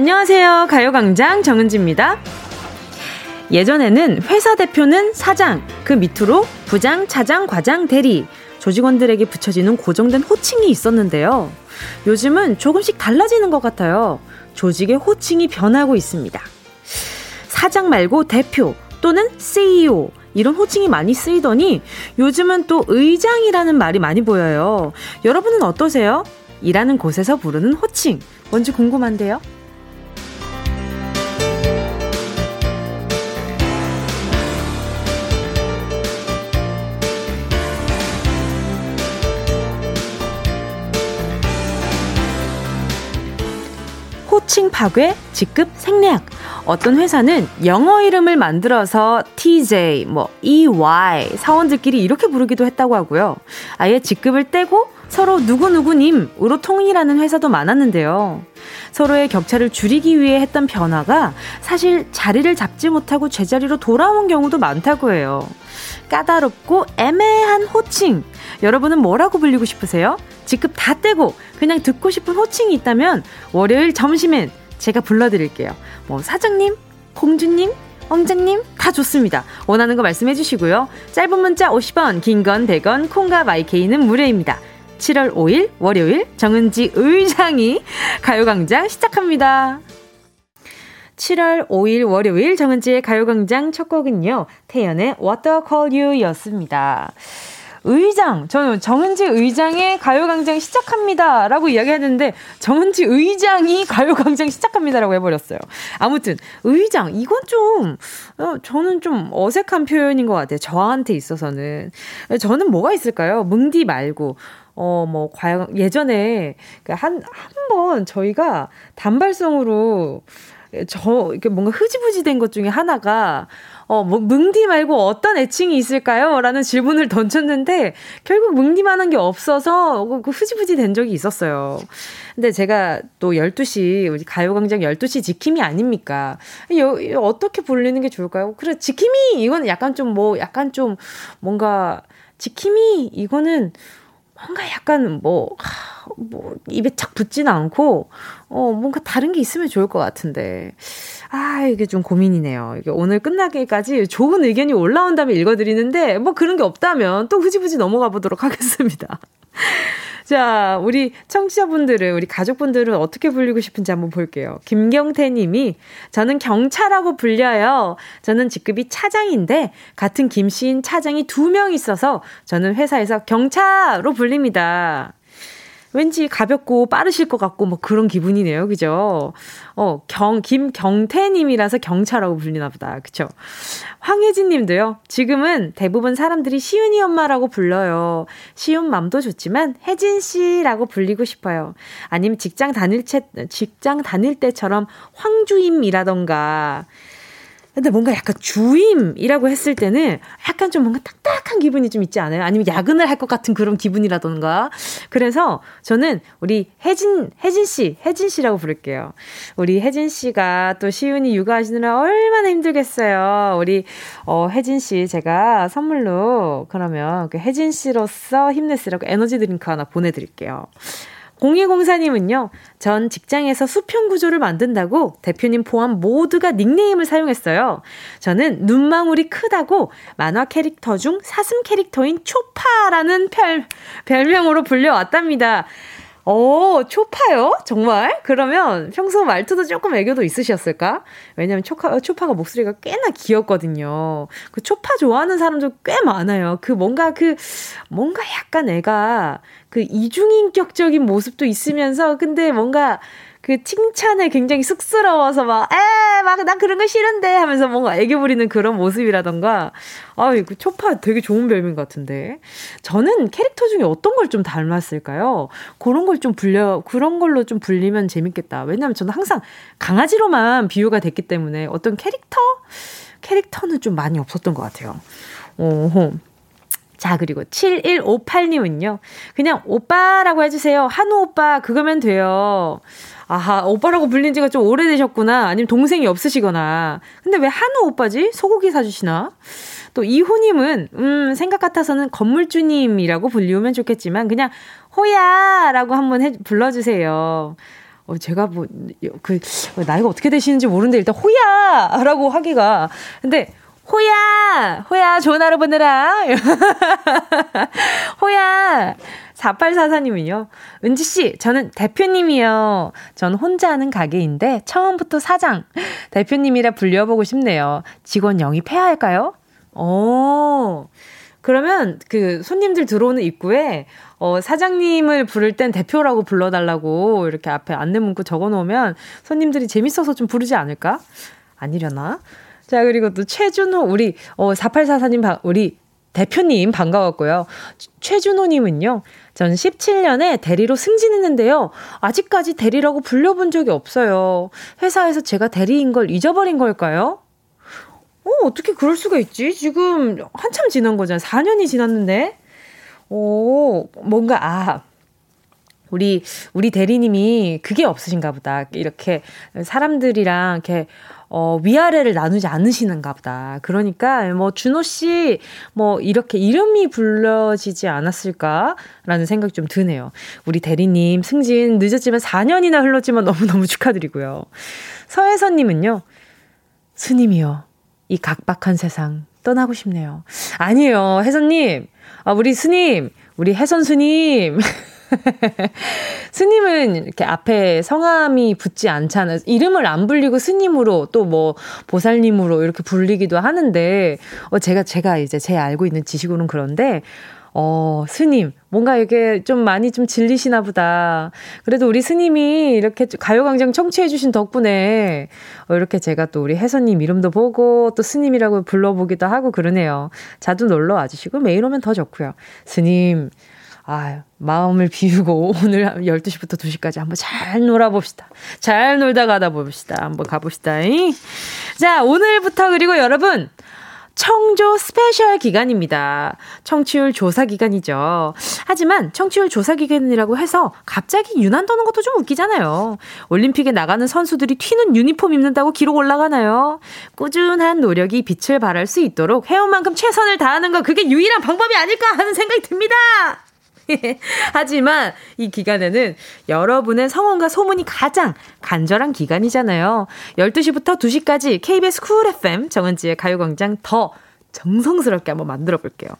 안녕하세요. 가요광장 정은지입니다. 예전에는 회사 대표는 사장, 그 밑으로 부장, 차장, 과장, 대리, 조직원들에게 붙여지는 고정된 호칭이 있었는데요. 요즘은 조금씩 달라지는 것 같아요. 조직의 호칭이 변하고 있습니다. 사장 말고 대표 또는 CEO 이런 호칭이 많이 쓰이더니 요즘은 또 의장이라는 말이 많이 보여요. 여러분은 어떠세요? 일하는 곳에서 부르는 호칭 뭔지 궁금한데요. 호칭 파괴, 직급 생략. 어떤 회사는 영어 이름을 만들어서 TJ, 뭐 EY 사원들끼리 이렇게 부르기도 했다고 하고요. 아예 직급을 떼고 서로 누구누구님으로 통일하는 회사도 많았는데요. 서로의 격차를 줄이기 위해 했던 변화가 사실 자리를 잡지 못하고 제자리로 돌아온 경우도 많다고 해요. 까다롭고 애매한 호칭. 여러분은 뭐라고 불리고 싶으세요? 직급 다 떼고 그냥 듣고 싶은 호칭이 있다면 월요일 점심엔 제가 불러드릴게요. 뭐 사장님, 공주님, 왕자님 다 좋습니다. 원하는 거 말씀해 주시고요. 짧은 문자 50원, 긴 건 100원, 콩과 마이케이는 무료입니다. 7월 5일 월요일 정은지 의장이 가요광장 시작합니다. 7월 5일 월요일 정은지의 가요광장 첫 곡은요. 태연의 What the Call You 였습니다. 의장, 저는 정은지 의장의 가요광장 시작합니다. 라고 이야기 했는데, 정은지 의장이 가요광장 시작합니다. 라고 해버렸어요. 아무튼, 의장, 이건 좀, 어, 저는 좀 어색한 표현인 것 같아요. 저한테 있어서는. 저는 뭐가 있을까요? 뭉디 말고. 어, 뭐, 과연, 예전에, 그 한, 한 번 저희가 단발성으로, 저, 이렇게 뭔가 흐지부지 된 것 중에 하나가, 어, 뭐, 뭉디 말고 어떤 애칭이 있을까요? 라는 질문을 던졌는데, 결국 뭉디만한 게 없어서, 그, 그 흐지부지 된 적이 있었어요. 근데 제가 또 12시, 우리 가요광장 12시 지킴이 아닙니까? 여, 어떻게 불리는 게 좋을까요? 그래, 지킴이! 이거는 약간 좀 뭐, 약간 좀 뭔가, 지킴이! 이거는 뭔가 약간 뭐, 뭐, 입에 착 붙지는 않고, 어, 뭔가 다른 게 있으면 좋을 것 같은데. 아, 이게 좀 고민이네요. 이게 오늘 끝나기까지 좋은 의견이 올라온다면 읽어드리는데, 뭐 그런 게 없다면 또 후지부지 넘어가 보도록 하겠습니다. 자, 우리 청취자분들은, 우리 가족분들은 어떻게 불리고 싶은지 한번 볼게요. 김경태 님이, 저는 경차라고 불려요. 저는 직급이 차장인데, 같은 김씨인 차장이 두 명 있어서, 저는 회사에서 경차로 불립니다. 왠지 가볍고 빠르실 것 같고 뭐 그런 기분이네요. 그죠? 어, 경, 김경태님이라서 경차라고 불리나 보다. 그쵸? 황혜진 님도요. 지금은 대부분 사람들이 시윤이 엄마라고 불러요. 시윤 맘도 좋지만 혜진 씨라고 불리고 싶어요. 아니면 직장 다닐 채, 직장 다닐 때처럼 황주임이라던가. 근데 뭔가 약간 주임이라고 했을 때는 약간 좀 뭔가 딱딱한 기분이 좀 있지 않아요? 아니면 야근을 할 것 같은 그런 기분이라던가. 그래서 저는 우리 혜진, 혜진 씨, 혜진 씨라고 부를게요. 우리 혜진 씨가 또 시윤이 육아하시느라 얼마나 힘들겠어요. 우리, 어, 혜진 씨 제가 선물로 그러면 그 혜진 씨로서 힘내시라고 에너지 드링크 하나 보내드릴게요. 0204님은요, 전 직장에서 수평 구조를 만든다고 대표님 포함 모두가 닉네임을 사용했어요. 저는 눈망울이 크다고 만화 캐릭터 중 사슴 캐릭터인 초파라는 별, 별명으로 불려왔답니다. 오, 초파요? 정말? 그러면 평소 말투도 조금 애교도 있으셨을까? 왜냐면 초파, 초파가 목소리가 꽤나 귀엽거든요. 그 초파 좋아하는 사람도 꽤 많아요. 그 뭔가 그, 뭔가 약간 애가 그 이중인격적인 모습도 있으면서 근데 뭔가 그 칭찬에 굉장히 쑥스러워서 막, 에, 막, 난 그런 거 싫은데 하면서 뭔가 애교 부리는 그런 모습이라던가, 아, 이거 초파 되게 좋은 별명 같은데. 저는 캐릭터 중에 어떤 걸 좀 닮았을까요? 그런 걸 좀 불려, 그런 걸로 좀 불리면 재밌겠다. 왜냐면 저는 항상 강아지로만 비유가 됐기 때문에 어떤 캐릭터? 캐릭터는 좀 많이 없었던 것 같아요. 오, 자, 그리고 7158님은요. 그냥 오빠라고 해주세요. 한우 오빠, 그거면 돼요. 아하, 오빠라고 불린 지가 좀 오래되셨구나. 아니면 동생이 없으시거나. 근데 왜 한우 오빠지? 소고기 사주시나? 또 이호님은, 음, 생각 같아서는 건물주님이라고 불리우면 좋겠지만, 그냥 호야 라고 한번 해, 불러주세요. 어, 제가 뭐, 그, 나이가 어떻게 되시는지 모르는데 일단 호야! 라고 하기가. 근데, 호야! 호야, 좋은 하루 보내라! 호야! 4844님은요. 은지 씨, 저는 대표님이요. 전 혼자 하는 가게인데, 처음부터 사장. 대표님이라 불려보고 싶네요. 직원 영입해야 할까요? 어, 그러면 그 손님들 들어오는 입구에 어, 사장님을 부를 땐 대표라고 불러달라고 이렇게 앞에 안내 문구 적어 놓으면 손님들이 재밌어서 좀 부르지 않을까? 아니려나? 자, 그리고 또 최준호, 우리, 어, 4844님, 우리 대표님 반가웠고요. 최준호님은요, 전 17년에 대리로 승진했는데요. 아직까지 대리라고 불려본 적이 없어요. 회사에서 제가 대리인 걸 잊어버린 걸까요? 어, 어떻게 그럴 수가 있지? 지금 한참 지난 거잖아. 4년이 지났는데? 오, 뭔가, 아, 우리, 우리 대리님이 그게 없으신가 보다. 이렇게 사람들이랑 이렇게, 어, 위아래를 나누지 않으시는가 보다. 그러니까, 뭐, 준호 씨, 뭐, 이렇게 이름이 불러지지 않았을까라는 생각이 좀 드네요. 우리 대리님 승진 늦었지만 4년이나 흘렀지만 너무너무 축하드리고요. 서혜선 님은요, 스님이요. 이 각박한 세상 떠나고 싶네요. 아니에요. 혜선 님. 아, 우리 스님. 우리 혜선 스님. 스님은 이렇게 앞에 성함이 붙지 않잖아요. 이름을 안 불리고 스님으로 또 뭐 보살님으로 이렇게 불리기도 하는데, 어, 제가, 제가 이제 제 알고 있는 지식으로는 그런데, 어, 스님, 뭔가 이게 좀 많이 좀 질리시나 보다. 그래도 우리 스님이 이렇게 가요광장 청취해주신 덕분에, 어, 이렇게 제가 또 우리 혜선님 이름도 보고, 또 스님이라고 불러보기도 하고 그러네요. 자주 놀러 와주시고, 매일 오면 더 좋고요. 스님, 아유, 마음을 비우고 오늘 12시부터 2시까지 한번 잘 놀아봅시다. 잘 놀다 가다 봅시다. 한번 가봅시다. 자, 오늘부터 그리고 여러분, 청조 스페셜 기간입니다. 청취율 조사 기간이죠. 하지만 청취율 조사 기간이라고 해서 갑자기 유난 떠는 것도 좀 웃기잖아요. 올림픽에 나가는 선수들이 튀는 유니폼 입는다고 기록 올라가나요? 꾸준한 노력이 빛을 발할 수 있도록 해온 만큼 최선을 다하는 거 그게 유일한 방법이 아닐까 하는 생각이 듭니다. 하지만 이 기간에는 여러분의 성원과 소문이 가장 간절한 기간이잖아요. 12시부터 2시까지 KBS 쿨 FM 정은지의 가요광장 더 정성스럽게 한번 만들어 볼게요.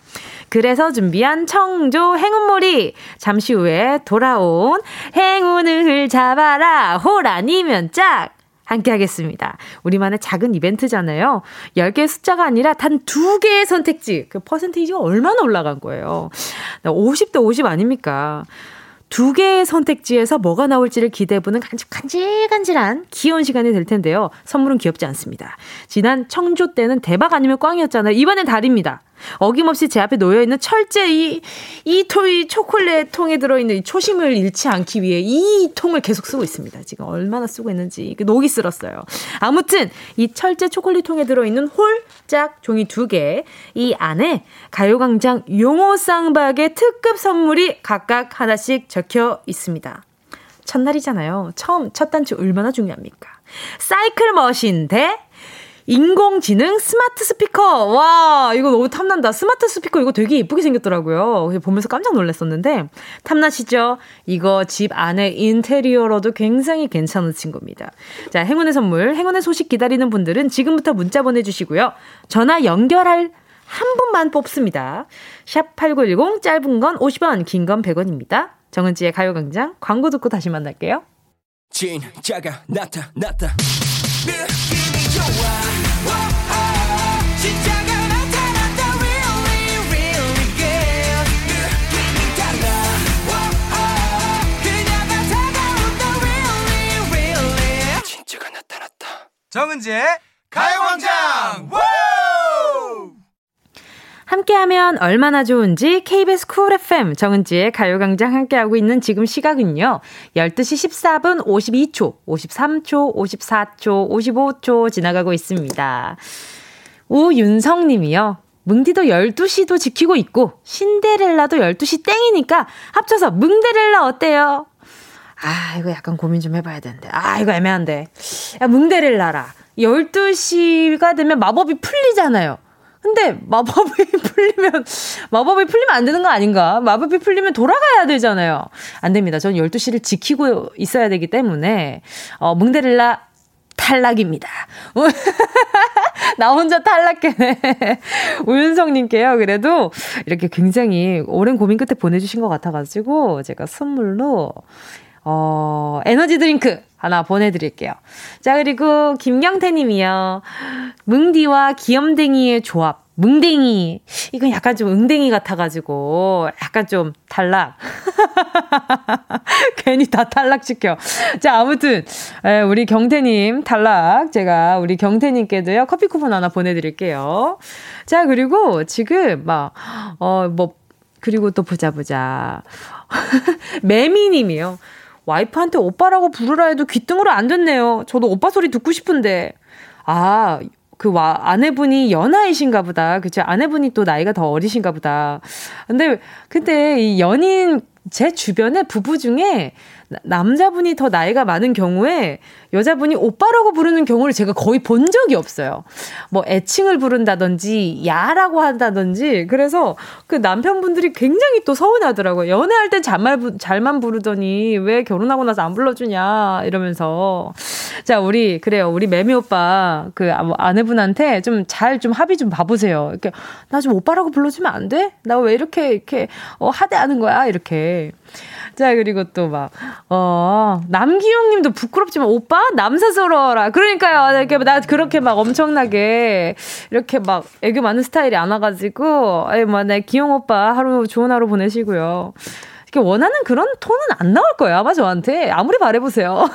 그래서 준비한 청조 행운몰이 잠시 후에 돌아온 행운을 잡아라 호라니면 짝 함께 하겠습니다. 우리만의 작은 이벤트잖아요. 10개의 숫자가 아니라 단 2개의 선택지. 그 퍼센테이지가 얼마나 올라간 거예요. 50대 50 아닙니까? 두 개의 선택지에서 뭐가 나올지를 기대해보는 간질간질한 귀여운 시간이 될 텐데요. 선물은 귀엽지 않습니다. 지난 청조 때는 대박 아니면 꽝이었잖아요. 이번엔 달입니다. 어김없이 제 앞에 놓여있는 철제 이, 이 토이 초콜릿 통에 들어있는 이 초심을 잃지 않기 위해 이 통을 계속 쓰고 있습니다. 지금 얼마나 쓰고 있는지 녹이 쓸었어요. 아무튼 이 철제 초콜릿 통에 들어있는 홀 짝 종이 두 개, 이 안에 가요광장 용호 쌍박의 특급 선물이 각각 하나씩 적혀 있습니다. 첫날이잖아요. 처음 첫 단추 얼마나 중요합니까? 사이클 머신 대 인공지능 스마트 스피커. 와, 이거 너무 탐난다. 스마트 스피커 이거 되게 예쁘게 생겼더라고요. 보면서 깜짝 놀랐었는데, 탐나시죠? 이거 집 안에 인테리어로도 굉장히 괜찮은 친구입니다. 자, 행운의 선물, 행운의 소식 기다리는 분들은 지금부터 문자 보내주시고요. 전화 연결할 한 분만 뽑습니다. 샵 8910, 짧은 건 50원, 긴 건 100원입니다. 정은지의 가요광장, 광고 듣고 다시 만날게요. 진짜가 나타났다. 느낌이 좋아. 정은지의 가요광장 함께하면 얼마나 좋은지 KBS 쿨 FM 정은지의 가요광장 함께하고 있는 지금 시각은요. 12시 14분 52초, 53초, 54초, 55초 지나가고 있습니다. 우윤성 님이요. 뭉디도 12시도 지키고 있고 신데렐라도 12시 땡이니까 합쳐서 뭉데렐라 어때요? 아, 이거 약간 고민 좀 해봐야 되는데. 아, 이거 애매한데. 야, 뭉데렐라라. 12시가 되면 마법이 풀리잖아요. 근데 마법이 풀리면, 마법이 풀리면 안 되는 거 아닌가? 마법이 풀리면 돌아가야 되잖아요. 안 됩니다. 전 12시를 지키고 있어야 되기 때문에, 어, 뭉데렐라 탈락입니다. 나 혼자 탈락했네. 우윤성님께요. 그래도 이렇게 굉장히 오랜 고민 끝에 보내주신 것 같아가지고 제가 선물로 어, 에너지 드링크 하나 보내드릴게요. 자, 그리고 김경태 님이요. 뭉디와 귀염댕이의 조합. 뭉댕이. 이건 약간 좀 응댕이 같아가지고, 약간 좀 탈락. 괜히 다 탈락시켜. 자, 아무튼, 에, 우리 경태님 탈락. 제가 우리 경태님께도요, 커피 쿠폰 하나 보내드릴게요. 자, 그리고 지금 막, 어, 뭐, 그리고 또 보자, 보자. 매미님이요. 와이프한테 오빠라고 부르라 해도 귀등으로 안 됐네요. 저도 오빠 소리 듣고 싶은데. 아, 그 와, 아내분이 연하이신가 보다. 그쵸? 아내분이 또 나이가 더 어리신가 보다. 근데, 근데 이 연인, 제 주변에 부부 중에 남자분이 더 나이가 많은 경우에 여자분이 오빠라고 부르는 경우를 제가 거의 본 적이 없어요. 뭐 애칭을 부른다든지 야라고 한다든지 그래서 그 남편분들이 굉장히 또 서운하더라고요. 연애할 땐 잘만 잘만 부르더니 왜 결혼하고 나서 안 불러주냐 이러면서 자 우리 그래요 우리 매미 오빠 그 아, 뭐 아내분한테 좀 잘좀 좀 합의 좀 봐보세요. 이렇게 나 좀 오빠라고 불러주면 안 돼? 나 왜 이렇게 이렇게 어, 하대하는 거야 이렇게. 자, 그리고 또 막, 어, 남기용 님도 부끄럽지만 오빠? 남사스러워라. 그러니까요. 이렇게 나 그렇게 막 엄청나게 이렇게 막 애교 많은 스타일이 안 와가지고, 아이, 뭐, 내 기용 오빠 하루 좋은 하루 보내시고요. 이렇게 원하는 그런 톤은 안 나올 거예요. 아마 저한테. 아무리 바래보세요.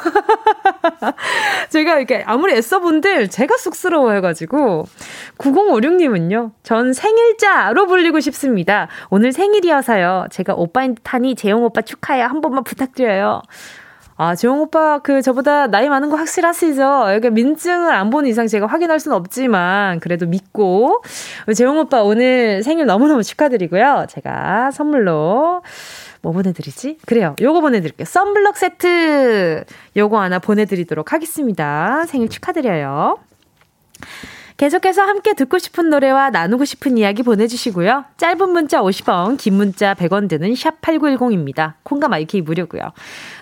제가 이렇게 아무리 애써본들 제가 쑥스러워 해가지고. 9056님은요. 전 생일자로 불리고 싶습니다. 오늘 생일이어서요. 제가 오빠인 듯하니 재용 오빠 축하해요. 한 번만 부탁드려요. 아, 재용 오빠, 그, 저보다 나이 많은 거 확실하시죠? 여기 민증을 안 보는 이상 제가 확인할 수는 없지만, 그래도 믿고. 재용 오빠 오늘 생일 너무너무 축하드리고요. 제가 선물로 뭐 보내드리지? 그래요. 요거 보내드릴게요. 썬블럭 세트. 요거 하나 보내드리도록 하겠습니다. 생일 축하드려요. 계속해서 함께 듣고 싶은 노래와 나누고 싶은 이야기 보내주시고요. 짧은 문자 50원, 긴 문자 100원 드는 샵8910입니다. 콩과 마이크 무료고요.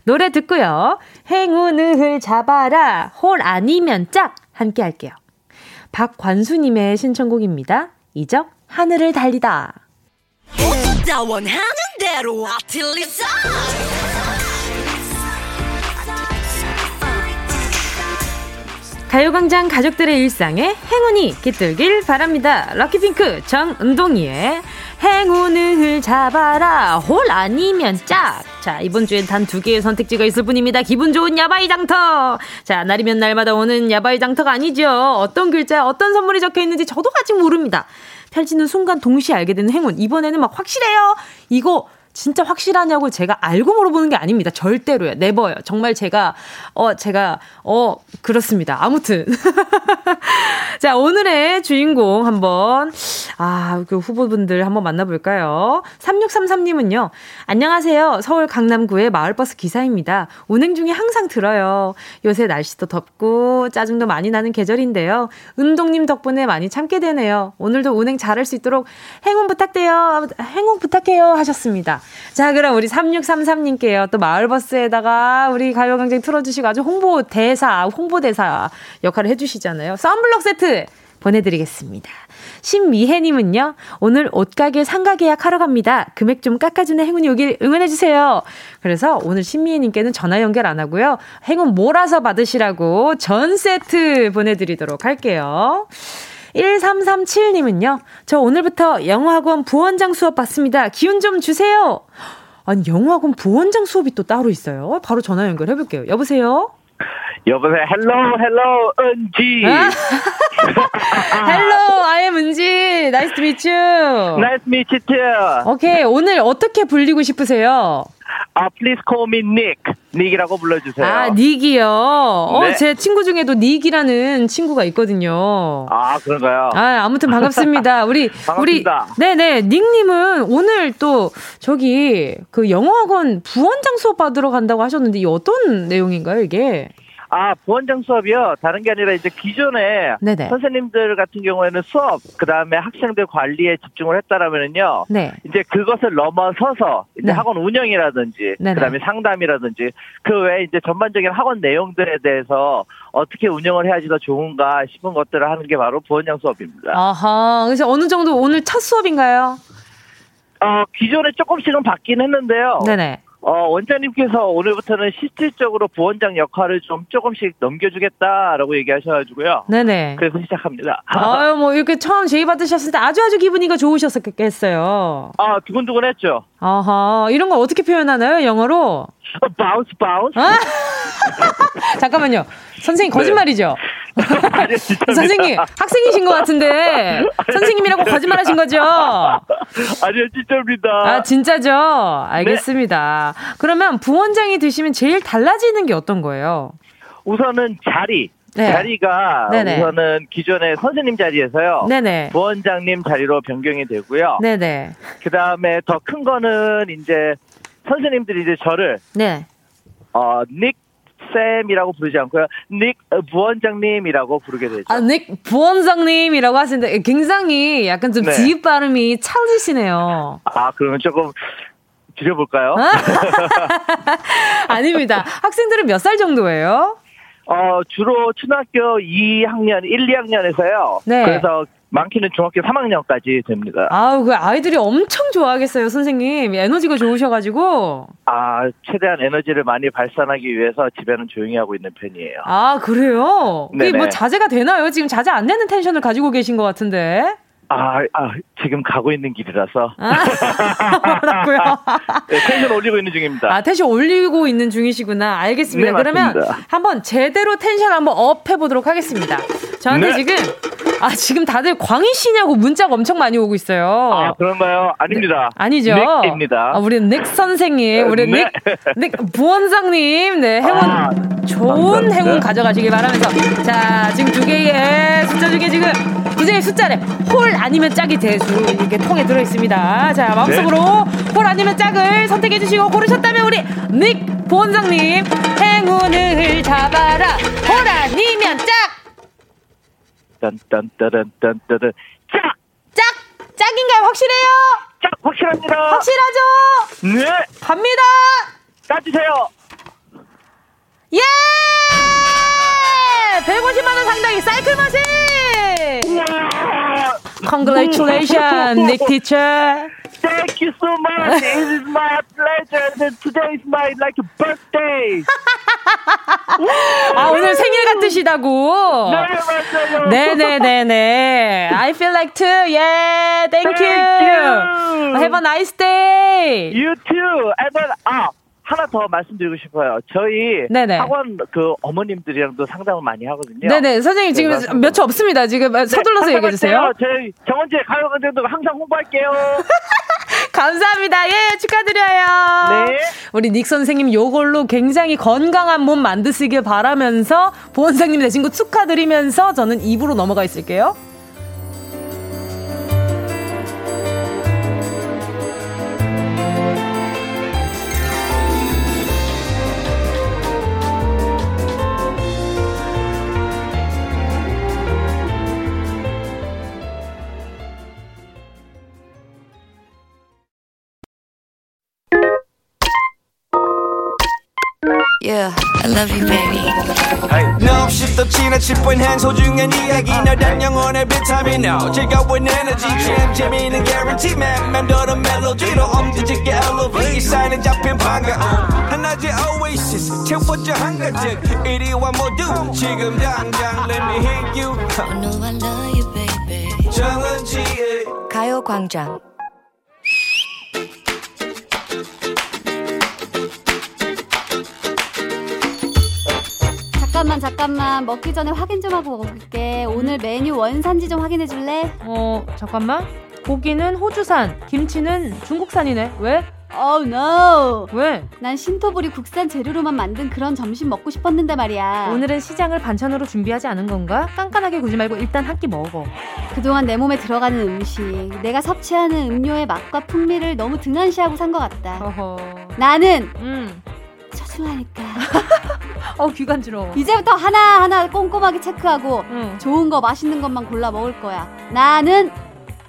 노래 듣고요. 행운을 잡아라. 홀 아니면 짝. 함께 할게요. 박관수님의 신청곡입니다. 이적 하늘을 달리다. 대로 아틀리사 가요광장 가족들의 일상에 행운이 깃들길 바랍니다. 럭키핑크 정은동이의 행운을 잡아라 홀 아니면 짝. 자 이번 주엔 단 두 개의 선택지가 있을 뿐입니다. 기분 좋은 야바이 장터. 자 날이면 날마다 오는 야바이 장터가 아니죠. 어떤 글자 어떤 선물이 적혀 있는지 저도 아직 모릅니다. 펼치는 순간 동시에 알게 되는 행운. 이번에는 막 확실해요. 이거 진짜 확실하냐고 제가 알고 물어보는 게 아닙니다. 절대로요. 네버요. 정말 제가, 어, 제가, 어, 그렇습니다. 아무튼. 자, 오늘의 주인공 한번, 아, 그 후보분들 한번 만나볼까요? 3633님은요, 안녕하세요. 서울 강남구의 마을버스 기사입니다. 운행 중에 항상 들어요. 요새 날씨도 덥고 짜증도 많이 나는 계절인데요. 은동님 덕분에 많이 참게 되네요. 오늘도 운행 잘할 수 있도록 행운 부탁돼요. 행운 부탁해요. 하셨습니다. 자, 그럼 우리 3633님께요. 또 마을버스에다가 우리 가요광장 틀어주시고 아주 홍보 대사, 홍보대사 역할을 해주시잖아요. 썬블럭 세트 보내드리겠습니다. 신미혜님은요, 오늘 옷가게 상가 계약하러 갑니다. 금액 좀 깎아주는 행운이 오길 응원해주세요. 그래서 오늘 신미혜님께는 전화 연결 안 하고요. 행운 몰아서 받으시라고 전 세트 보내드리도록 할게요. 1337님은요, 저 오늘부터 영어학원 부원장 수업 받습니다. 기운 좀 주세요. 아니, 영어학원 부원장 수업이 또 따로 있어요. 바로 전화 연결해볼게요. 여보세요? 여보세요. Hello, hello, 은지. Hello, I'm 은지. Nice to meet you. Nice to meet you too. 오케이. 오늘 어떻게 불리고 싶으세요? 아, please call me Nick. 닉이라고 불러주세요. 아, 닉이요? 어, 네. 어, 제 친구 중에도 닉이라는 친구가 있거든요. 아, 그런가요? 아, 아무튼 반갑습니다. 우리, 반갑습니다. 우리, 네네. 닉님은 오늘 또, 저기, 그 영어학원 부원장 수업 받으러 간다고 하셨는데, 이 어떤 내용인가요, 이게? 아, 부원장 수업이요? 다른 게 아니라 이제 기존에 네네. 선생님들 같은 경우에는 수업, 그 다음에 학생들 관리에 집중을 했다라면은요. 네. 이제 그것을 넘어서서 이제 네. 학원 운영이라든지, 네네. 그 다음에 상담이라든지, 그 외에 이제 전반적인 학원 내용들에 대해서 어떻게 운영을 해야지 더 좋은가 싶은 것들을 하는 게 바로 부원장 수업입니다. 아하. 그래서 어느 정도 오늘 첫 수업인가요? 어, 기존에 조금씩은 바뀌긴 했는데요. 네네. 어, 원장님께서 오늘부터는 실질적으로 부원장 역할을 좀 조금씩 넘겨주겠다라고 얘기하셔가지고요. 네네. 그래서 시작합니다. 아유, 뭐, 이렇게 처음 제의 받으셨을 때 아주 아주 기분이가 좋으셨겠어요. 아, 두근두근 했죠. 아하. 이런 거 어떻게 표현하나요, 영어로? Bounce, bounce. 아! 잠깐만요. 선생님, 거짓말이죠? 아니요, 진짜입니다. 선생님, 학생이신 것 같은데, 선생님이라고 거짓말 하신 거죠? 아니요, 진짜입니다. 아, 진짜죠? 알겠습니다. 그러면 부원장이 되시면 제일 달라지는 게 어떤 거예요? 우선은 자리. 네. 자리가 네네. 우선은 기존의 선생님 자리에서요. 네네. 부원장님 자리로 변경이 되고요. 네네. 그 다음에 더 큰 거는 이제 선생님들이 이제 저를 네. 어, 닉 쌤이라고 부르지 않고요. 닉 어, 부원장님이라고 부르게 되죠. 아, 닉 부원장님이라고 하시는데 굉장히 약간 좀 네. 지읒 발음이 찰지시네요. 아, 그러면 조금 줄여볼까요? 아닙니다. 학생들은 몇 살 정도예요? 어, 주로 초등학교 2학년, 1, 2학년에서요. 네. 그래서 많게는 중학교 3학년까지 됩니다. 아우, 그 아이들이 엄청 좋아하겠어요, 선생님. 에너지가 좋으셔가지고. 아, 최대한 에너지를 많이 발산하기 위해서 집에는 조용히 하고 있는 편이에요. 아, 그래요? 그게 네네. 뭐 자제가 되나요? 지금 자제 안 되는 텐션을 가지고 계신 것 같은데. 아, 아, 지금 가고 있는 길이라서. 아, 뭐라고요? 네, 텐션 올리고 있는 중입니다. 아, 텐션 올리고 있는 중이시구나. 알겠습니다. 네, 그러면. 한번 제대로 텐션 한번 up 해보도록 하겠습니다. 저한테 네. 지금, 아, 지금 다들 광희 씨냐고 문자가 엄청 많이 오고 있어요. 아, 그런가요? 아닙니다. 아니죠. 닉입니다. 아, 우리 닉 선생님, 우리 네. 닉, 닉 부원장님, 네, 행운, 아, 좋은 감사합니다. 행운 가져가시길 바라면서. 자, 지금 두 개의 숫자 중에 지금 두 개의 숫자를 홀 아니면 짝이 대수 이렇게 통에 들어 있습니다. 자, 마음속으로 네. 홀 아니면 짝을 선택해 주시고 고르셨다면 우리 닉 부원장님, 행운을 잡아라. 홀 아니면 짝! 딴딴따란딴따란. 짝! 짝! 짝인가요? 확실해요? 짝! 확실합니다. 확실하죠? 네! 갑니다! 따주세요! 예! 150만원 상당의 사이클 머신! Congratulations, Nick teacher. Thank you so much. It is my pleasure. And today is my like birthday. 아, 오늘 생일 같으시다고. 네. 네네네네. I feel like too. Yeah, thank you. Thank you. Have a nice day. You too. And then, 아, 하나 더 말씀드리고 싶어요. 저희 네네. 학원 그 어머님들이랑도 상담을 많이 하거든요. 네네. 선생님 지금 네, 몇초 없습니다. 지금 서둘러서 네, 얘기해 주세요. 상담할 때요. 저희 정원재 가요광장도 항상 홍보할게요. 감사합니다. 예, 축하드려요. 네. 우리 닉 선생님 요걸로 굉장히 건강한 몸 만드시길 바라면서 보원장님 되신 거 축하드리면서 저는 입으로 넘어가 있을게요. I love you, baby. No 없이 또 지나칠 뻔한 소중한 이야기 너란 영혼의 비타민O 즐거운 에너지 참 재미있는 guarantee man 맘대로 멜로디로 엄지짓게 elevate 이 사인에 잡힌 반가움 하나의 oasis 채워져 한가득 이리와 모두 지금 당장 let me hit you I know I love you, baby. 정은지의 가요광장. 잠깐만 잠깐만 먹기 전에 확인 좀 하고 먹을게 오늘 메뉴 원산지 좀 확인해 줄래? 어, 잠깐만. 고기는 호주산, 김치는 중국산이네. 왜? Oh no 왜? 난 신토부리 국산 재료로만 만든 그런 점심 먹고 싶었는데 말이야 오늘은 시장을 반찬으로 준비하지 않은 건가? 깐깐하게 구지 말고 일단 한 끼 먹어. 그동안 내 몸에 들어가는 음식 내가 섭취하는 음료의 맛과 풍미를 너무 등한시하고 산 것 같다 어허. 나는 음. 소중하니까 어, 귀 간지러워. 이제부터 하나하나 꼼꼼하게 체크하고 응. 좋은 거 맛있는 것만 골라 먹을 거야. 나는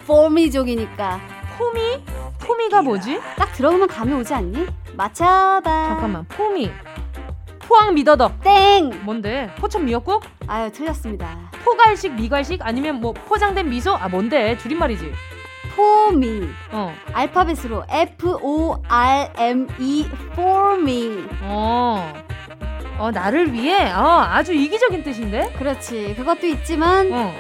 포미족이니까. 포미? 포미가 뭐지? 딱 들어보면 감이 오지 않니? 맞춰봐. 잠깐만, 포미. 포항 미더덕. 땡! 뭔데? 포천 미역국? 아유, 틀렸습니다. 포갈식, 미갈식? 아니면 뭐 포장된 미소? 아, 뭔데? 줄임말이지. 포미. 어. 알파벳으로 F-O-R-M-E, for me. 어. 어, 나를 위해? 어, 아주 이기적인 뜻인데? 그렇지. 그것도 있지만, 어.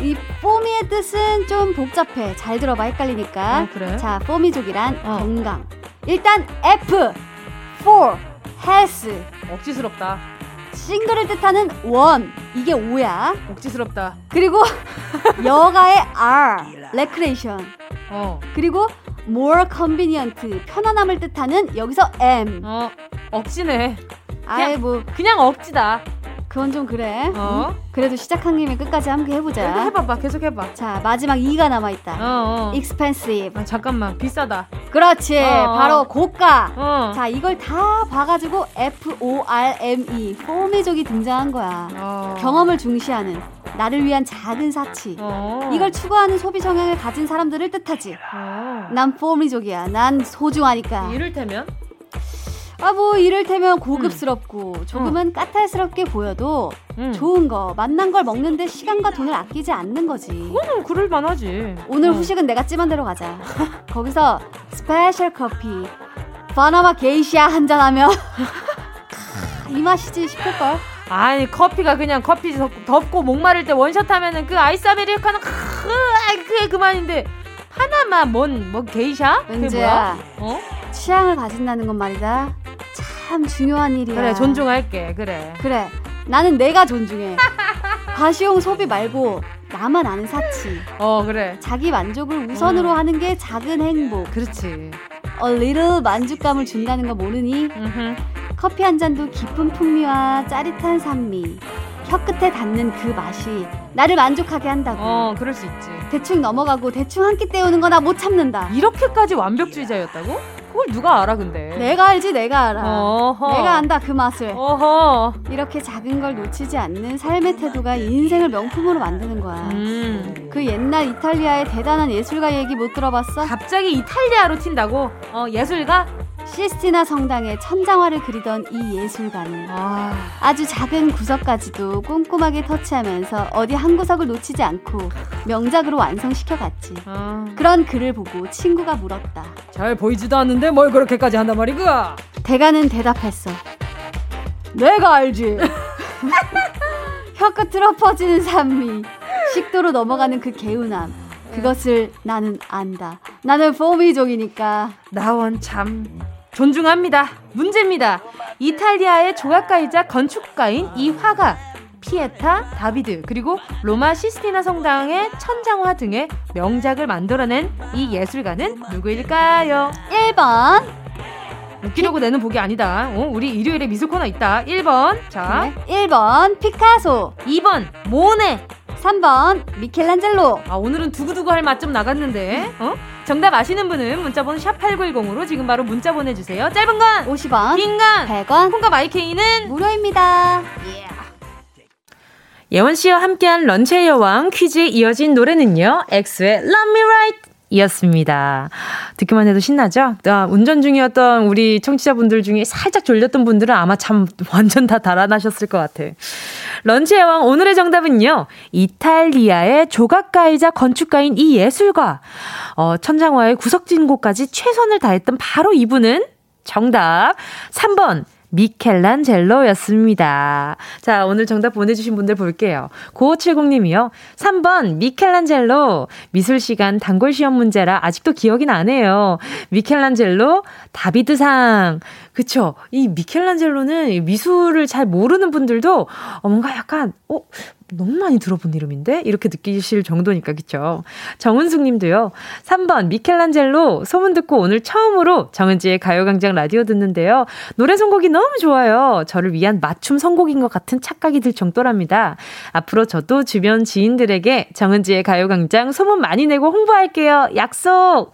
이 포미의 뜻은 좀 복잡해. 잘 들어봐, 헷갈리니까. 어, 그래? 자, 포미족이란 어. 건강. 일단 F, for, has. 억지스럽다. 싱글을 뜻하는 원. 이게 오야. 억지스럽다. 그리고 여가의 R, recreation. 어. 그리고 more convenient, 편안함을 뜻하는 여기서 M. 어. 억지네. 아예 뭐 그냥 억지다. 그건 좀 그래. 어. 응? 그래도 시작한 김에 끝까지 함께 해보자. 해봐봐. 계속 해봐. 자 마지막 2가 남아있다. 어, 어. expensive. 아, 잠깐만. 비싸다. 그렇지. 어. 바로 고가. 어. 자 이걸 다 봐가지고 F O R M E 포미족이 등장한 거야. 어. 경험을 중시하는 나를 위한 작은 사치. 어. 이걸 추구하는 소비 성향을 가진 사람들을 뜻하지. 어. 난 포미족이야. 난 소중하니까. 이를테면? 아 뭐 이를테면 고급스럽고 조금은 까탈스럽게 보여도 응. 좋은 거 맛난 걸 먹는데 시간과 돈을 아끼지 않는 거지. 음, 그럴 만하지. 오늘 어. 후식은 내가 찜한 대로 가자. 거기서 스페셜 커피 파나마 게이샤 한잔 하면 이 맛이지 싶을걸. 아니 커피가 그냥 커피 덥, 덥고 목마를 때 원샷 하면은 그 아이스 아메리카노 크, 아이, 그게 그만인데 파나마 뭔뭐 게이샤? 뭐야? 어? 취향을 가진다는 건 말이다. 참 중요한 일이야. 그래 존중할게 그래. 그래. 나는 내가 존중해. 과시용 소비 말고 나만 아는 사치. 어 그래. 자기 만족을 우선으로 음. 하는 게 작은 행복. 그렇지. A little 만족감을 준다는 거 모르니? 음흠. 커피 한 잔도 깊은 풍미와 짜릿한 산미. 혀끝에 닿는 그 맛이 나를 만족하게 한다고. 어 그럴 수 있지. 대충 넘어가고 대충 한 끼 때우는 거 나 못 참는다. 이렇게까지 완벽주의자였다고? 그걸 누가 알아 근데? 내가 알지 내가 알아. 어허. 내가 안다 그 맛을. 어허. 이렇게 작은 걸 놓치지 않는 삶의 태도가 인생을 명품으로 만드는 거야. 음. 그 옛날 이탈리아의 대단한 예술가 얘기 못 들어봤어? 갑자기 이탈리아로 튄다고? 어 예술가? 시스티나 성당에 천장화를 그리던 이 예술가는 아. 아주 작은 구석까지도 꼼꼼하게 터치하면서 어디 한 구석을 놓치지 않고 명작으로 완성시켜갔지. 아. 그런 글을 보고 친구가 물었다. 잘 보이지도 않는데 뭘 그렇게까지 한단 말이가? 대가는 대답했어. 내가 알지. 혀 끝으로 퍼지는 산미, 식도로 넘어가는 그 개운함. 그것을 나는 안다. 나는 포미족이니까. 나원 참 존중합니다. 문제입니다. 이탈리아의 조각가이자 건축가인 이 화가 피에타, 다비드, 그리고 로마 시스티나 성당의 천장화 등의 명작을 만들어낸 이 예술가는 누구일까요? 1번. 웃기려고 내는 복이 아니다. 어, 우리 일요일에 미술 코너 있다. 1번. 자, 네. 1번 피카소. 2번 모네. 3번 미켈란젤로. 아, 오늘은 두구두구 할맛 좀 나갔는데. 어? 정답 아시는 분은 문자번호 샵8910으로 지금 바로 문자 보내주세요. 짧은 건 50원. 긴 건 100원. 콩과 마이케이는 무료입니다. 예원 씨와 함께한 런치의 여왕 퀴즈에 이어진 노래는요. 엑소의 Love Me Right 이었습니다. 듣기만 해도 신나죠? 아, 운전 중이었던 우리 청취자분들 중에 살짝 졸렸던 분들은 아마 참 완전 다 달아나셨을 것 같아. 런치의 여왕 오늘의 정답은요. 이탈리아의 조각가이자 건축가인 이 예술가. 어, 천장화의 구석진 곳까지 최선을 다했던 바로 이분은 정답 3번 미켈란젤로였습니다. 자, 오늘 정답 보내주신 분들 볼게요. 9570님이요. 3번 미켈란젤로 미술 시간 단골 시험 문제라 아직도 기억이 나네요. 미켈란젤로 다비드상. 그쵸. 이 미켈란젤로는 미술을 잘 모르는 분들도 어, 뭔가 약간, 어, 너무 많이 들어본 이름인데? 이렇게 느끼실 정도니까, 그쵸? 정은숙 님도요. 3번, 미켈란젤로 소문 듣고 오늘 처음으로 정은지의 가요광장 라디오 듣는데요. 노래 선곡이 너무 좋아요. 저를 위한 맞춤 선곡인 것 같은 착각이 들 정도랍니다. 앞으로 저도 주변 지인들에게 정은지의 가요광장 소문 많이 내고 홍보할게요. 약속!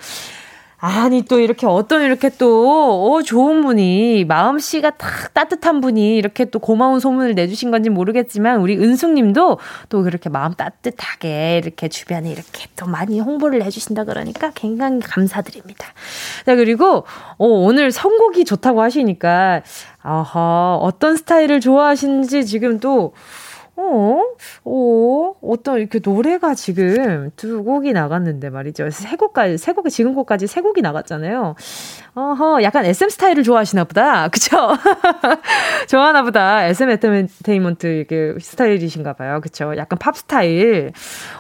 아니 또 이렇게 어떤 이렇게 또 어, 좋은 분이 마음씨가 딱 따뜻한 분이 이렇게 또 고마운 소문을 내주신 건지 모르겠지만 우리 은숙님도 또 그렇게 마음 따뜻하게 이렇게 주변에 이렇게 또 많이 홍보를 해주신다 그러니까 굉장히 감사드립니다. 자 그리고 어, 오늘 선곡이 좋다고 하시니까 아하 어떤 스타일을 좋아하시는지 지금 또 어? 어? 어떤 이렇게 노래가 지금 두 곡이 나갔는데 말이죠. 세 곡까지, 세 곡이, 지금 곡까지 세 곡이 나갔잖아요. 어허, 약간 SM 스타일을 좋아하시나 보다. 그쵸? 좋아하나 보다. SM 엔터테인먼트 이게 스타일이신가 봐요. 그쵸? 약간 팝 스타일.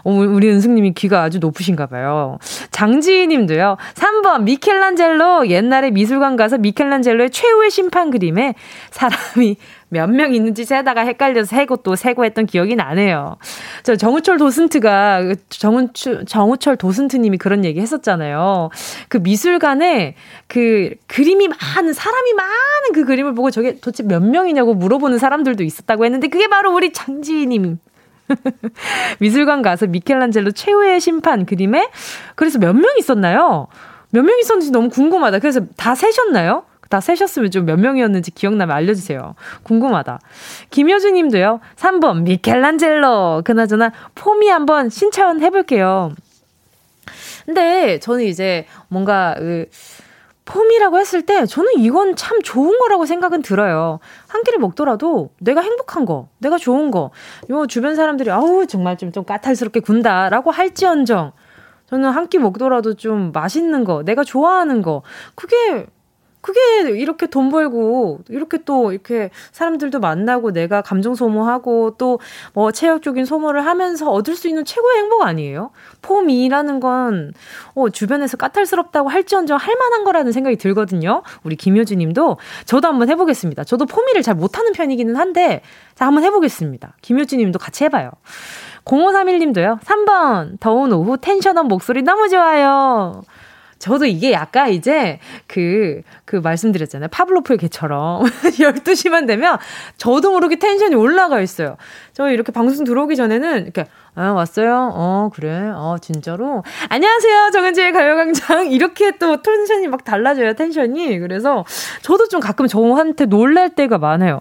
어, 우리 은숙님이 귀가 아주 높으신가 봐요. 장지희 님도요. 3번, 미켈란젤로. 옛날에 미술관 가서 미켈란젤로의 최후의 심판 그림에 사람이 몇 명 있는지 세다가 헷갈려서 세고 또 세고 했던 기억이 나네요. 저 정우철 도슨트가 정우철 정우철 도슨트님이 그런 얘기 했었잖아요. 그 미술관에 그 그림이 많은 사람이 많은 그 그림을 보고 저게 도대체 몇 명이냐고 물어보는 사람들도 있었다고 했는데 그게 바로 우리 장지희님. 미술관 가서 미켈란젤로 최후의 심판 그림에 그래서 몇 명 있었나요? 몇 명 있었는지 너무 궁금하다. 그래서 다 세셨나요? 다 세셨으면 좀 몇 명이었는지 기억나면 알려주세요. 궁금하다. 김효주 님도요. 3번 미켈란젤로. 그나저나 폼이 한번 신청 해볼게요. 근데 저는 이제 뭔가 그 폼이라고 했을 때 저는 이건 참 좋은 거라고 생각은 들어요. 한 끼를 먹더라도 내가 행복한 거, 내가 좋은 거, 요 주변 사람들이 아우 정말 좀, 좀 까탈스럽게 군다라고 할지언정 저는 한 끼 먹더라도 좀 맛있는 거, 내가 좋아하는 거, 그게 그게 이렇게 돈 벌고 이렇게 또 이렇게 사람들도 만나고 내가 감정 소모하고 또 뭐 체력적인 소모를 하면서 얻을 수 있는 최고의 행복 아니에요? 폼이라는 건 어, 주변에서 까탈스럽다고 할지언정 할 만한 거라는 생각이 들거든요. 우리 김효주 님도 저도 한번 해 보겠습니다. 저도 폼이를 잘 못하는 편이기는 한데 자 한번 해 보겠습니다. 김효주 님도 같이 해 봐요. 0531님도요. 3번 더운 오후 텐션업 목소리 너무 좋아요. 저도 이게 약간 이제 그, 그 말씀드렸잖아요. 파블로프의 개처럼. 12시만 되면 저도 모르게 텐션이 올라가 있어요. 저 이렇게 방송 들어오기 전에는 이렇게, 아, 왔어요? 어, 그래? 어, 진짜로? 안녕하세요. 정은지의 가요광장. 이렇게 또 텐션이 막 달라져요, 텐션이. 그래서 저도 좀 가끔 저한테 놀랄 때가 많아요.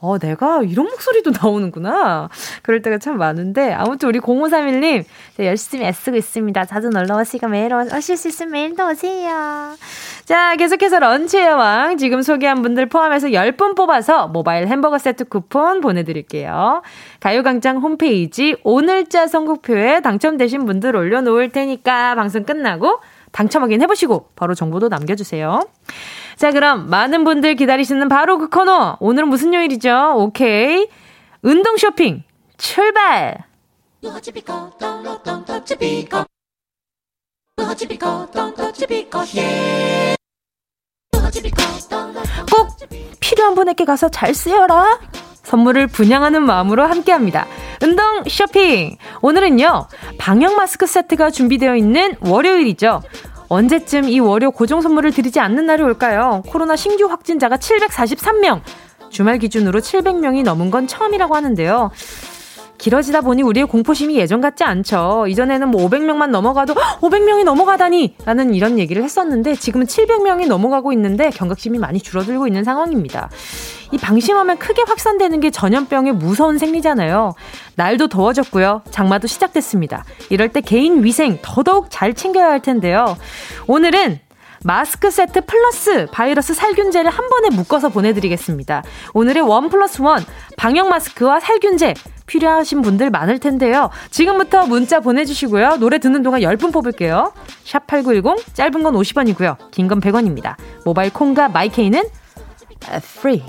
어, 내가 이런 목소리도 나오는구나. 그럴 때가 참 많은데, 아무튼 우리 0531님, 열심히 애쓰고 있습니다. 자주 놀러 오시고 매일 오실 수 있으면 매일도 오세요. 자, 계속해서 런치의 왕. 지금 소개한 분들 포함해서 10분 뽑아서 모바일 햄버거 세트 쿠폰 보내드릴게요. 가요광장 홈페이지 오늘자 선곡표에 당첨되신 분들 올려놓을 테니까 방송 끝나고 당첨 확인해보시고 바로 정보도 남겨주세요. 자, 그럼 많은 분들 기다리시는 바로 그 코너. 오늘은 무슨 요일이죠? 오케이. 운동 쇼핑 출발! 꼭 필요한 분에게 가서 잘 쓰여라. 선물을 분양하는 마음으로 함께 합니다. 운동 쇼핑! 오늘은요, 방역 마스크 세트가 준비되어 있는 월요일이죠. 언제쯤 이 월요 고정 선물을 드리지 않는 날이 올까요? 코로나 신규 확진자가 743명, 주말 기준으로 700명이 넘은 건 처음이라고 하는데요. 길어지다 보니 우리의 공포심이 예전 같지 않죠. 이전에는 뭐 500명만 넘어가도 500명이 넘어가다니! 라는 이런 얘기를 했었는데 지금은 700명이 넘어가고 있는데 경각심이 많이 줄어들고 있는 상황입니다. 이 방심하면 크게 확산되는 게 전염병의 무서운 생리잖아요. 날도 더워졌고요. 장마도 시작됐습니다. 이럴 때 개인 위생 더더욱 잘 챙겨야 할 텐데요. 오늘은 마스크 세트 플러스 바이러스 살균제를 한 번에 묶어서 보내드리겠습니다. 오늘의 원 플러스 원 방역 마스크와 살균제 필요하신 분들 많을 텐데요. 지금부터 문자 보내주시고요. 노래 듣는 동안 10분 뽑을게요. 샵 8910 짧은 건 50원이고요. 긴 건 100원입니다. 모바일 콩과 마이케이는 free.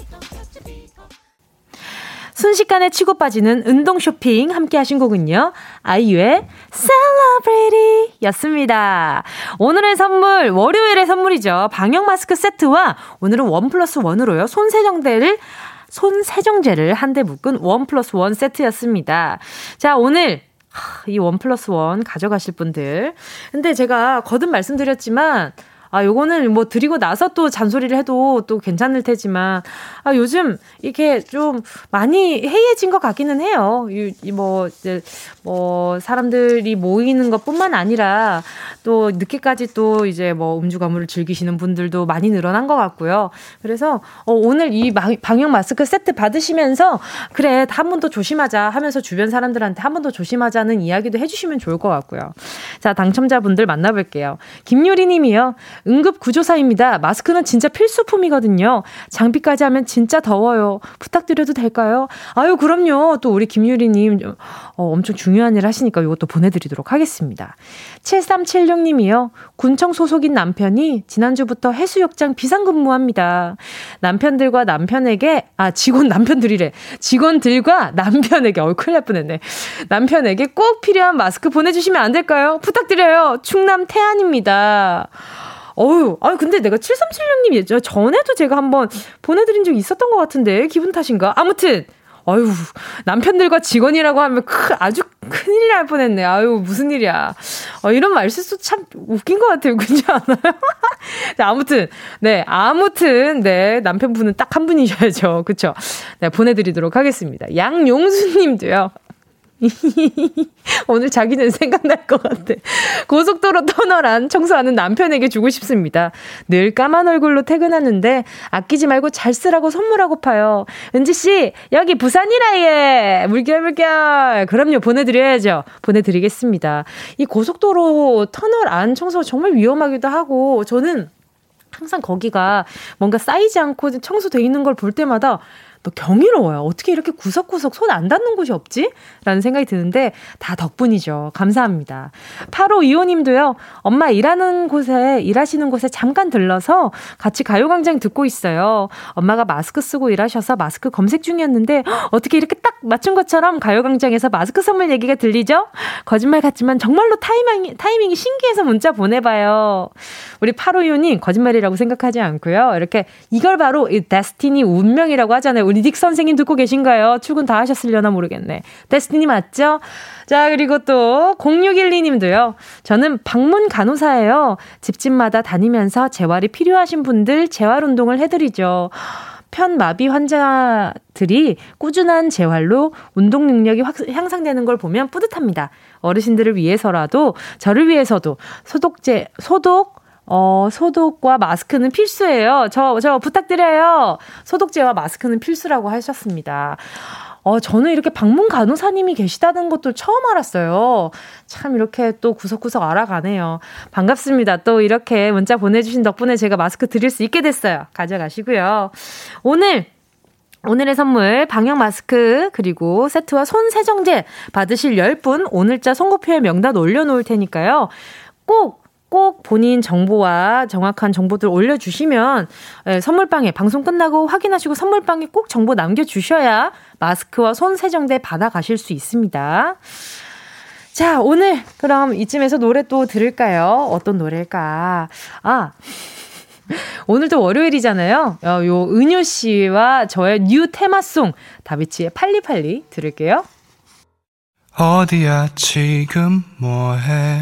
순식간에 치고 빠지는 운동 쇼핑 함께 하신 곡은요. 아이유의 Celebrity 였습니다. 오늘의 선물, 월요일의 선물이죠. 방역 마스크 세트와 오늘은 원 플러스 원으로요. 손세정대를 손 세정제를 한데 묶은 원 플러스 원 세트였습니다. 자, 오늘 이 원 플러스 원 가져가실 분들. 근데 제가 거듭 말씀드렸지만 아, 요거는 뭐 드리고 나서 또 잔소리를 해도 또 괜찮을 테지만, 아, 요즘 이렇게 좀 많이 해이해진 것 같기는 해요. 이, 뭐, 이제, 뭐, 사람들이 모이는 것 뿐만 아니라 또 늦게까지 또 이제 뭐 음주 가무를 즐기시는 분들도 많이 늘어난 것 같고요. 그래서 어, 오늘 이 방역 마스크 세트 받으시면서 그래, 한 번 더 조심하자 하면서 주변 사람들한테 한 번 더 조심하자는 이야기도 해주시면 좋을 것 같고요. 자, 당첨자분들 만나볼게요. 김유리 님이요. 응급 구조사입니다. 마스크는 진짜 필수품이거든요. 장비까지 하면 진짜 더워요. 부탁드려도 될까요? 아유, 그럼요. 또 우리 김유리님 어, 엄청 중요한 일 하시니까 이것도 보내드리도록 하겠습니다. 7376 님이요. 군청 소속인 남편이 지난주부터 해수욕장 비상근무합니다. 남편들과 남편에게, 아, 직원 남편들이래. 직원들과 남편에게, 어, 큰일 날 뻔했네. 남편에게 꼭 필요한 마스크 보내주시면 안 될까요? 부탁드려요. 충남 태안입니다. 어유, 아 근데 내가 7376님 예전 전에도 제가 한번 보내드린 적이 있었던 것 같은데 기분 탓인가? 아무튼 아유 남편들과 직원이라고 하면 크, 아주 큰일 날 뻔했네. 아유 무슨 일이야. 어, 이런 말실수 참 웃긴 것 같아요. 그렇지 않아요? 자, 아무튼 네 아무튼 네 남편분은 딱 한 분이셔야죠. 그쵸? 네 보내드리도록 하겠습니다. 양용수님도요. 오늘 자기는 생각날 것 같아. 고속도로 터널 안 청소하는 남편에게 주고 싶습니다. 늘 까만 얼굴로 퇴근하는데 아끼지 말고 잘 쓰라고 선물하고파요. 은지씨, 여기 부산이라 예. 물결 물결. 그럼요, 보내드려야죠. 보내드리겠습니다. 이 고속도로 터널 안 청소가 정말 위험하기도 하고, 저는 항상 거기가 뭔가 쌓이지 않고 청소돼 있는 걸 볼 때마다 또 경이로워요. 어떻게 이렇게 구석구석 손 안 닿는 곳이 없지? 라는 생각이 드는데 다 덕분이죠. 감사합니다. 8호 이호님도요. 엄마 일하는 곳에 일하시는 곳에 잠깐 들러서 같이 가요광장 듣고 있어요. 엄마가 마스크 쓰고 일하셔서 마스크 검색 중이었는데 어떻게 이렇게 딱 맞춘 것처럼 가요광장에서 마스크 선물 얘기가 들리죠? 거짓말 같지만 정말로 타이밍, 타이밍이 신기해서 문자 보내봐요. 우리 8호 이호님 거짓말이라고 생각하지 않고요. 이렇게 이걸 바로 이 데스티니 운명이라고 하잖아요. 닉 선생님 듣고 계신가요? 출근 다 하셨으려나 모르겠네. 데스티니 맞죠? 자, 그리고 또 0612님도요. 저는 방문 간호사예요. 집집마다 다니면서 재활이 필요하신 분들 재활 운동을 해드리죠. 편마비 환자들이 꾸준한 재활로 운동 능력이 확, 향상되는 걸 보면 뿌듯합니다. 어르신들을 위해서라도 저를 위해서도 소독제 소독 어, 소독과 마스크는 필수예요. 저, 저 부탁드려요. 소독제와 마스크는 필수라고 하셨습니다. 어, 저는 이렇게 방문 간호사님이 계시다는 것도 처음 알았어요. 참 이렇게 또 구석구석 알아가네요. 반갑습니다. 또 이렇게 문자 보내주신 덕분에 제가 마스크 드릴 수 있게 됐어요. 가져가시고요. 오늘 오늘의 선물 방역 마스크 그리고 세트와 손 세정제 받으실 10분 오늘자 선곡표에 명단 올려놓을 테니까요. 꼭 꼭 본인 정보와 정확한 정보들 올려주시면 예, 선물방에 방송 끝나고 확인하시고 선물방에 꼭 정보 남겨주셔야 마스크와 손 세정제 받아가실 수 있습니다. 자, 오늘 그럼 이쯤에서 노래 또 들을까요? 어떤 노래일까? 아. 오늘도 월요일이잖아요. 어, 요 은유 씨와 저의 new 테마송 다비치의 팔리팔리 들을게요. 어디야 지금 뭐해?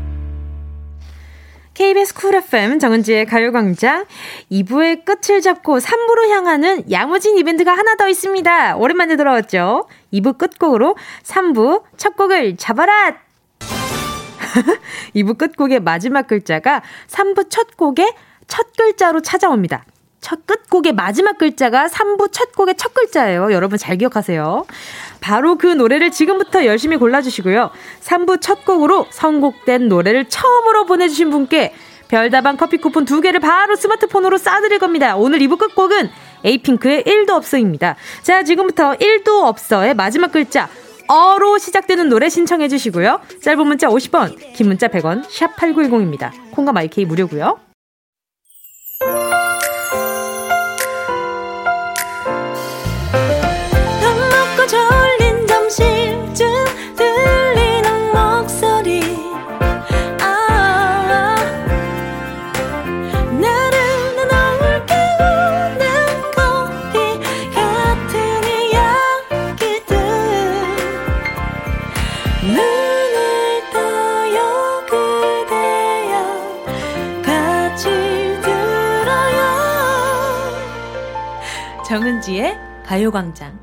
KBS 쿨 FM 정은지의 가요광장 2부의 끝을 잡고 3부로 향하는 야무진 이벤트가 하나 더 있습니다. 오랜만에 돌아왔죠. 2부 끝곡으로 3부 첫 곡을 잡아라! 2부 끝곡의 마지막 글자가 3부 첫 곡의 첫 글자로 찾아옵니다. 첫 끝곡의 마지막 글자가 3부 첫 곡의 첫 글자예요. 여러분 잘 기억하세요. 바로 그 노래를 지금부터 열심히 골라주시고요. 3부 첫 곡으로 선곡된 노래를 처음으로 보내주신 분께 별다방 커피 쿠폰 두 개를 바로 스마트폰으로 쏴드릴 겁니다. 오늘 2부 끝곡은 에이핑크의 1도 없어입니다. 자, 지금부터 1도 없어의 마지막 글자 어로 시작되는 노래 신청해 주시고요. 짧은 문자 50원, 긴 문자 100원, 샵 8910입니다. 콩과 마이케이 무료고요. 정은지의 가요광장.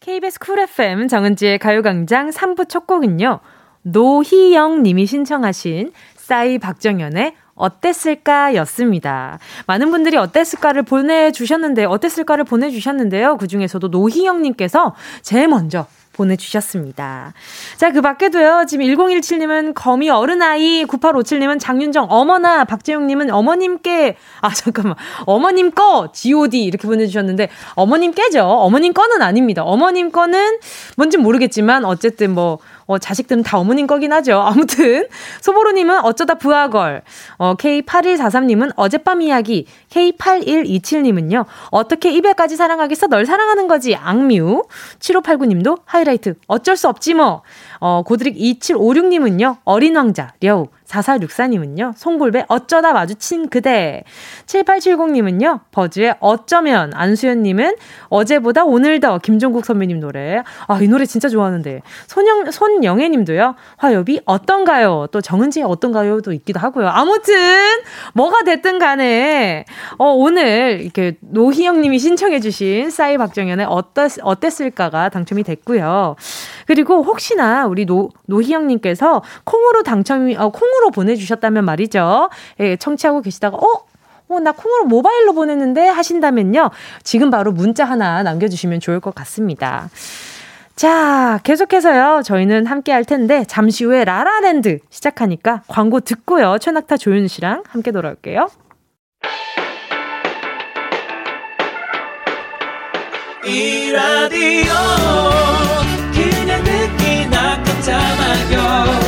KBS 쿨 FM 정은지의 가요광장 3부 첫 곡은요. 노희영 님이 신청하신 싸이 박정현의 어땠을까 였습니다. 많은 분들이 어땠을까를 보내주셨는데, 어땠을까를 보내주셨는데요. 그 중에서도 노희영 님께서 제일 먼저 보내주셨습니다. 자, 그 밖에도요, 지금 1017님은 거미 어른아이, 9857님은 장윤정 어머나, 박재용님은 어머님께, 아, 잠깐만, 어머님 거, GOD 이렇게 보내주셨는데, 어머님 깨죠? 어머님 거는 아닙니다. 어머님 거는 뭔지 모르겠지만, 어쨌든 뭐, 어, 자식들은 다 어머님 거긴 하죠. 아무튼, 소보로님은 어쩌다 부하걸, 어, K8143님은 어젯밤 이야기, K8127님은요, 어떻게 이별까지 사랑하겠어? 널 사랑하는 거지, 악뮤. 7589님도 하이라이트, 어쩔 수 없지 뭐. 어, 고드릭 2756님은요, 어린 왕자, 려우. 4464님은요, 송골배 어쩌다 마주친 그대. 7870님은요, 버즈의 어쩌면. 안수연님은 어제보다 오늘 더. 김종국 선배님 노래. 아, 이 노래 진짜 좋아하는데. 손영, 손영애님도요, 화요비 어떤가요? 또 정은지의 어떤가요?도 있기도 하고요. 아무튼, 뭐가 됐든 간에, 어, 오늘 이렇게 노희영님이 신청해주신 싸이 박정현의 어땠, 어땠을까가 당첨이 됐고요. 그리고 혹시나 우리 노, 노희영님께서 콩으로 당첨이, 어, 콩으로 보내주셨다면 말이죠. 예, 청취하고 계시다가, 어? 어, 나 콩으로 모바일로 보냈는데 하신다면요. 지금 바로 문자 하나 남겨주시면 좋을 것 같습니다. 자, 계속해서요. 저희는 함께 할 텐데, 잠시 후에 라라랜드 시작하니까 광고 듣고요. 최낙타 조윤 씨랑 함께 돌아올게요. 이 라디오 그냥 듣기나 깜짝마요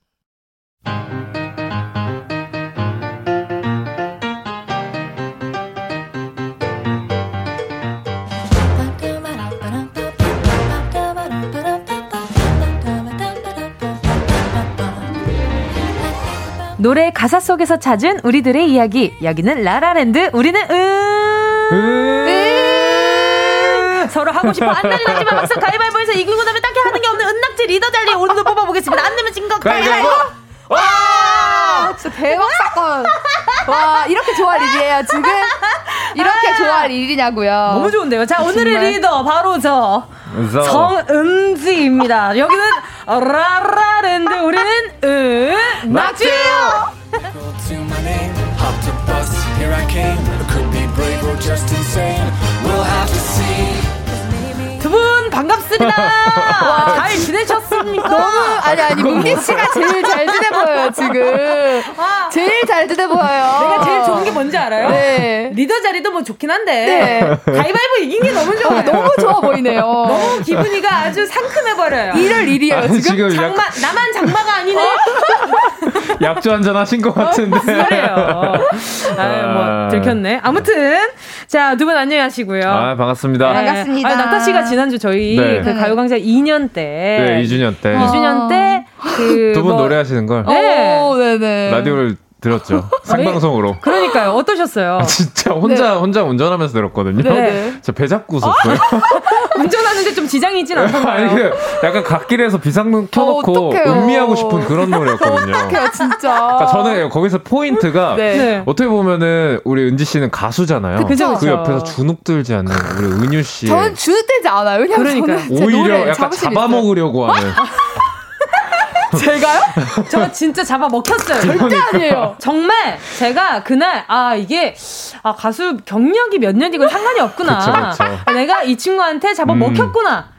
노래 가사 속에서 찾은 우리들의 이야기. 여기는 라라랜드. 우리는 음. 서로 하고 싶어 안달이지만 막상 가위바위보에서 이기고 나면 딱히 하는 게 없는 은낙지 리더 자리 오늘도 뽑아보겠습니다. 안 내면 진거 가위바위보. 와, 대박 사건. 와, 이렇게 좋아할 일이에요, 지금? 이렇게 좋아할 일이냐고요. 너무 좋은데요. 자, 오늘의 정말. 리더 바로 저 정은지입니다. 여기는 라라랜드. 우리는. Hopped a bus, here I came. Could be brave or just insane. We'll have to see. 반갑습니다. 잘 지내셨습니까? 너무, 아니, 아니, 문기 씨가 제일 잘 지내 보여요, 지금. 제일 잘 지내 보여요. 내가 제일 좋은 게 뭔지 알아요? 네. 리더 자리도 뭐 좋긴 한데 네. 가위바위보 이긴 게 너무 좋아요. 너무 좋아 보이네요. 너무 기분이가 아주 상큼해 버려요. 이럴 일이에요, 아니, 지금. 지금 장마, 나만 장마가 아니네? 약주 한잔 하신 것 같은데. 그래요. 아유, 뭐, 들켰네. 아무튼, 자, 두 분 안녕하시고요. 아, 반갑습니다. 네. 반갑습니다. 아, 낙타 씨가 지난주 저희 네. 그 가요광장 2년 때. 네, 2주년 때. 2주년 때, 그. 두분 뭐- 노래하시는 걸 네. 오, 네네. 라디오를 들었죠. 생방송으로. 그러니까요. 어떠셨어요? 아, 진짜 혼자 혼자 운전하면서 들었거든요. 네. 저배 잡고 웃었어요. 운전하는데 좀 지장이 있진 않던가요? 그 약간 갓길에서 비상등 켜놓고 어떡해요. 음미하고 싶은 그런 노래였거든요. 어떡해요, 진짜. 그러니까 저는 거기서 포인트가 네. 네. 어떻게 보면은 우리 은지 씨는 가수잖아요. 그죠, 그죠. 옆에서 주눅 들지 않는 우리 은유 씨. 저는 주눅되지 않아요. 왜냐면 그러니까요. 저는 제 오히려 약간. 잡아먹으려고 하는. 제가요? 저 진짜 잡아 먹혔어요. 절대 아니에요. 정말 제가 그날 아 이게 아 가수 경력이 몇 년이건 상관이 없구나. 그쵸, 그쵸. 내가 이 친구한테 잡아 음. 먹혔구나.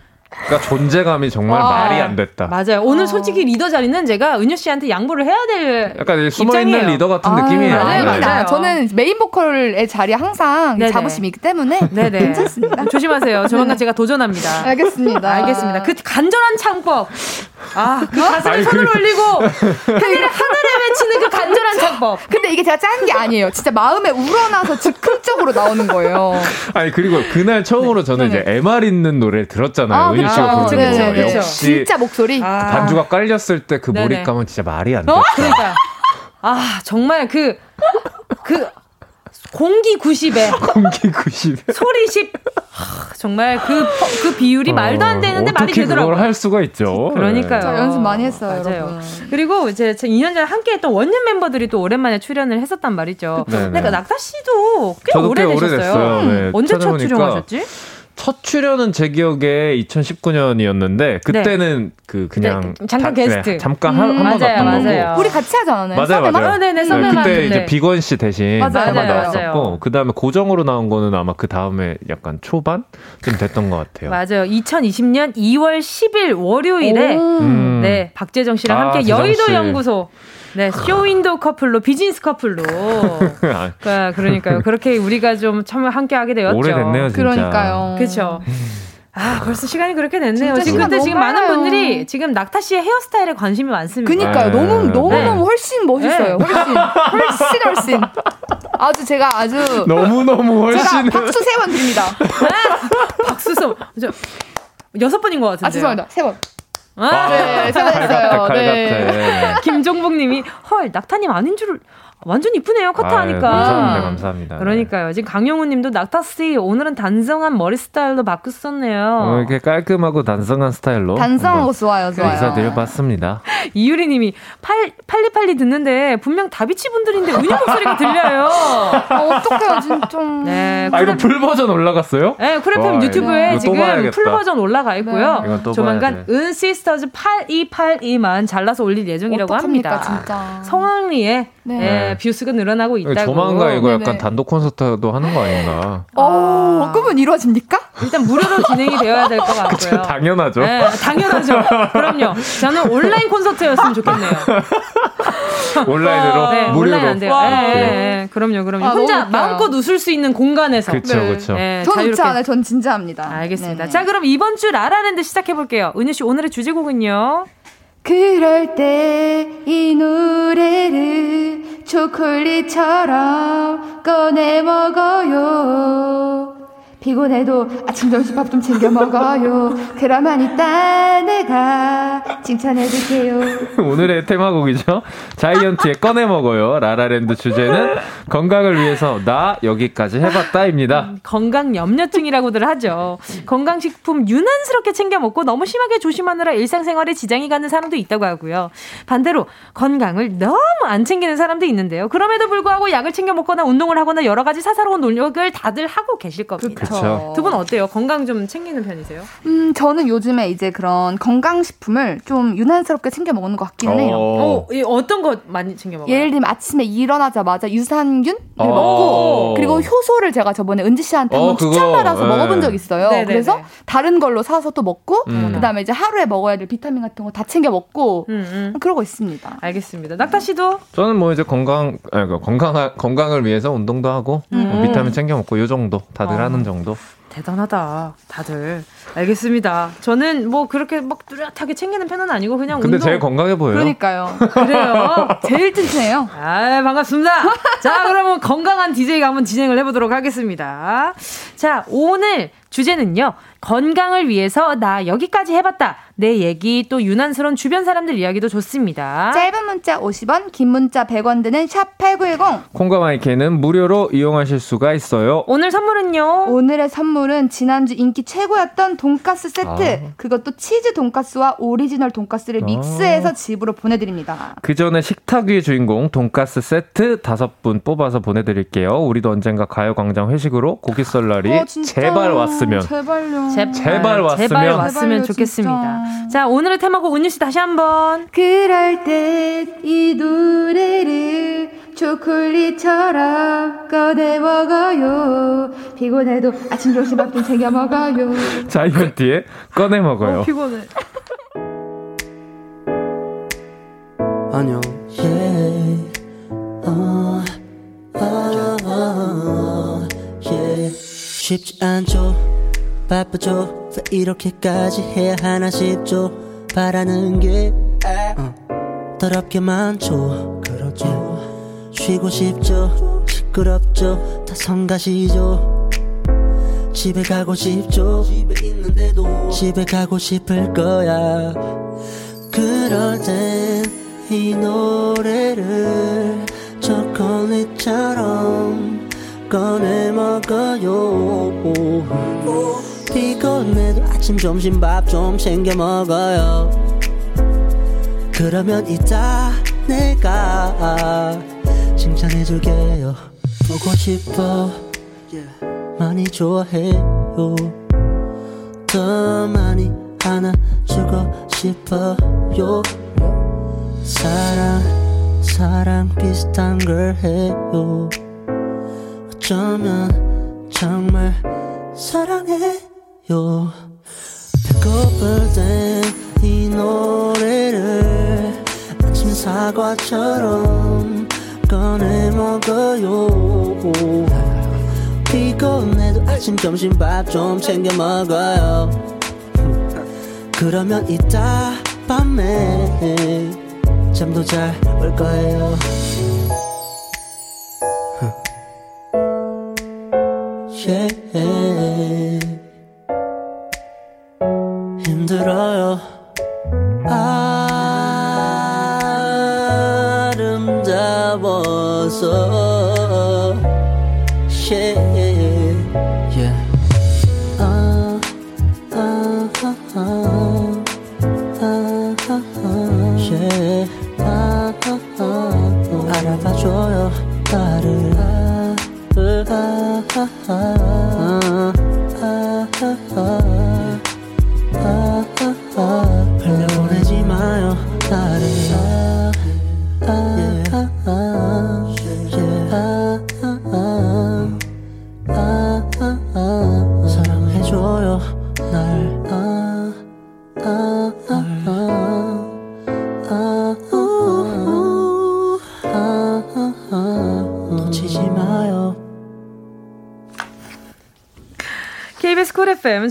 그러니까 존재감이 정말 아, 말이 안 됐다. 맞아요. 오늘 솔직히 리더 자리는 제가 은유 씨한테 양보를 해야 될 약간 숨어 있는. 리더 같은 아, 느낌이에요. 맞아요, 네. 맞아요. 저는 메인 보컬의 자리에 항상 네네. 자부심이 있기 때문에 네네. 괜찮습니다. 조심하세요. 조만간 제가 도전합니다. 알겠습니다. 알겠습니다. 그 간절한 창법. 아, 그 가슴을 아니, 손을 그- 올리고 하늘에 하늘에 외치는 그 간절한 창법. 근데 이게 제가 짠 게 아니에요. 진짜 마음에 우러나서 즉흥적으로 나오는 거예요. 아니 그리고 그날 처음으로 저는 이제 MR 있는 노래를 들었잖아요. 아, 은유 씨가 그쵸. 부르는 그쵸, 거. 그쵸. 역시 진짜 목소리. 아. 반주가 깔렸을 때 그. 몰입감은 진짜 말이 안 돼. 그러니까 아 정말 그그 공기 90에 공기 90. 소리 10 하, 정말 그그 비율이 말도 안 되는데 말이 되더라고요. 그걸 할 수가 있죠. 그러니까요. 저 연습 많이 했어요, 맞아요. 여러분. 그리고 이제 2년 전에 함께했던 원년 멤버들이 또 오랜만에 출연을 했었단 말이죠. 그러니까 낙타 씨도 꽤 오래되셨어요. 오래됐어요. 네, 언제 첫 출연하셨지? 첫 출연은 제 기억에 2019년이었는데 그때는 그 그냥 네, 잠깐 다- 게스트. 잠깐 한 음, 번 맞아요, 갔던 맞아요. 거고. 우리 같이 하지 않았나요? 맞아요? 맞아요. 아, 네네, 네, 그때. 이제 비건 씨 대신 맞아요, 한번 맞아요, 나왔었고. 그 다음에 고정으로 나온 거는 아마 그 다음에 약간 초반 좀 됐던 것 같아요. 맞아요. 2020년 2월 10일 월요일에 음. 네 박재정 씨랑 아, 함께 여의도 씨. 연구소 네 쇼윈도 커플로 비즈니스 커플로 아, 그러니까, 그러니까요. 그렇게 우리가 좀 참여 함께 하게 되었죠. 오래됐네요, 진짜. 그러니까요. 그렇죠. 아, 벌써 시간이 그렇게 됐네요. 지금 근데 너무 지금 많은 빨라요. 분들이 지금 낙타 씨의 헤어스타일에 관심이 많습니다. 그니까요. 네. 너무 너무 네. 너무 훨씬 멋있어요. 네. 훨씬 훨씬 훨씬. 아주 제가 아주 너무 너무 제가 훨씬 박수 세 번 드립니다. 박수소. 저 여섯 번인 것 같은데. 아 죄송합니다. 세 번. 아, 네, 세번 했어요. 칼 네. 김종복님이 헐 낙타님 아닌 줄 완전 이쁘네요 커트 하니까. 아유, 감사합니다, 감사합니다. 그러니까요. 지금 강용우님도 낙타 씨 오늘은 단정한 머리 스타일로 바꾸셨네요. 어, 이렇게 깔끔하고 단성한 스타일로 단성한 거 한번 좋아요, 좋아요. 인사드려 봤습니다. 이유리 님이 팔 팔이팔이 듣는데 분명 다비치 분들인데 은유 목소리가 들려요. 아, 어떡해요, 진짜. 네, 아 이거 full 버전 올라갔어요? 네, 쿨FM 와, 유튜브에 지금. full 버전 올라가 있고요. 네. 이건 또 조만간 봐야 돼. 은시스터즈 8282만 잘라서 올릴 예정이라고 어떡합니까, 합니다. 진짜. 성황리에 네. 예, views가 늘어나고 있다고. 조만간 이거 약간 네네. 단독 콘서트도 하는 거 아닌가? 어, 꿈은 이루어집니까? 일단 무료로 진행이 되어야 될 것 같고요. 당연하죠. 네, 당연하죠. 그럼요. 저는 온라인 콘서트였으면 좋겠네요. 온라인으로 네, 무료로. 온라인 안 돼요. 와. 네, 네, 네. 그럼요, 그럼요. 아, 혼자. 마음껏 웃을 수 있는 공간에서. 그쵸, 네. 그쵸. 네, 전 자유롭게. 웃지 않아요. 전 진지합니다. 알겠습니다. 네네. 자, 그럼 이번 주 라라랜드 시작해 볼게요. 은유 씨 오늘의 주제곡은요. 그럴 때 이 노래를 초콜릿처럼 꺼내 먹어요. 피곤해도 아침 점심 밥 좀 챙겨 먹어요. 그러면 이따 내가 칭찬해줄게요. 오늘의 테마곡이죠. 자이언티의 꺼내 먹어요. 라라랜드 주제는 건강을 위해서 나 여기까지 해봤다입니다. 건강 염려증이라고들 하죠. 건강식품 유난스럽게 챙겨 먹고 너무 심하게 조심하느라 일상생활에 지장이 가는 사람도 있다고 하고요. 반대로 건강을 너무 안 챙기는 사람도 있는데요. 그럼에도 불구하고 약을 챙겨 먹거나 운동을 하거나 여러 가지 사사로운 노력을 다들 하고 계실 겁니다. 그쵸. 두 분 어때요? 건강 좀 챙기는 편이세요? 음, 저는 요즘에 이제 그런 건강식품을 좀 유난스럽게 챙겨 먹는 것 같기는 해요. 어, 이 어떤 거 많이 챙겨 먹어요? 예를 들면 아침에 일어나자마자 유산균을 어. 먹고 그리고 효소를 제가 저번에 은지 씨한테 어, 추천받아서 네. 먹어본 적 있어요. 네네네. 그래서 다른 걸로 사서 또 먹고 음. 그다음에 이제 하루에 먹어야 될 비타민 같은 거 다 챙겨 먹고 음, 음. 그러고 있습니다. 알겠습니다. 낙타 씨도 저는 뭐 이제 건강, 아니, 그 건강, 건강을 위해서 운동도 하고, 뭐 비타민 챙겨 먹고, 요 정도. 다들 어. 하는 정도. 대단하다. 다들 알겠습니다. 저는 뭐 그렇게 막 뚜렷하게 챙기는 편은 아니고 그냥 근데 운동 제일 건강해 보여요. 그러니까요. 그래요. 제일 튼튼해요. 아, 반갑습니다. 자, 그러면 건강한 DJ가 한번 진행을 해 보도록 하겠습니다. 자, 오늘 주제는요. 건강을 위해서 나 여기까지 해봤다. 내 얘기 또 유난스러운 주변 사람들 이야기도 좋습니다. 짧은 문자 50원, 긴 문자 100원 드는 샵 8910. 콩과 마이크는 무료로 이용하실 수가 있어요. 오늘 선물은요. 오늘의 선물은 지난주 인기 최고였던 돈가스 세트. 아. 그것도 치즈 돈가스와 오리지널 돈가스를 아. 믹스해서 집으로 보내드립니다. 그 전에 식탁 위의 주인공 돈가스 세트 다섯 분 뽑아서 보내드릴게요. 우리도 언젠가 가요광장 회식으로 고기 썰 날이 어. 제발 왔 으면. 제발요. 제- 제발 왔으면. 제발 왔으면 제발요, 좋겠습니다. 진짜. 자, 오늘의 테마곡 은유 씨 다시 한번. 그럴 땐이 노래를 초콜릿처럼 꺼내 먹어요. 피곤해도 아침 점심 밥좀 챙겨 먹어요. 자이언티의 꺼내 먹어요. 피곤해. 안녕. Yeah. 어, 어, 어, yeah. 쉽지 않죠. 바쁘죠. 왜 이렇게까지 해야 하나 싶죠. 바라는 게 어, 더럽게 많죠. 그렇죠. 쉬고 싶죠. 시끄럽죠. 다 성가시죠. 집에 가고 싶죠. 집에 있는데도 집에 가고 싶을 거야. 그럴 땐 이 노래를 초콜릿처럼 꺼내 먹어요. 피곤해도 아침 점심 밥 좀 챙겨 먹어요. 그러면 이따 내가 칭찬해줄게요. 보고 싶어, 많이 좋아해요. 더 많이 안아주고 싶어요. 사랑, 사랑 비슷한 걸 해요. 어쩌면 정말 사랑해요. 배고플 땐 이 노래를 아침 사과처럼 꺼내 먹어요. 피곤해도 아침 점심 밥 좀 챙겨 먹어요. 그러면 이따 밤에 잠도 잘 올 거예요. Yeah. 힘들어요. 아름다워서.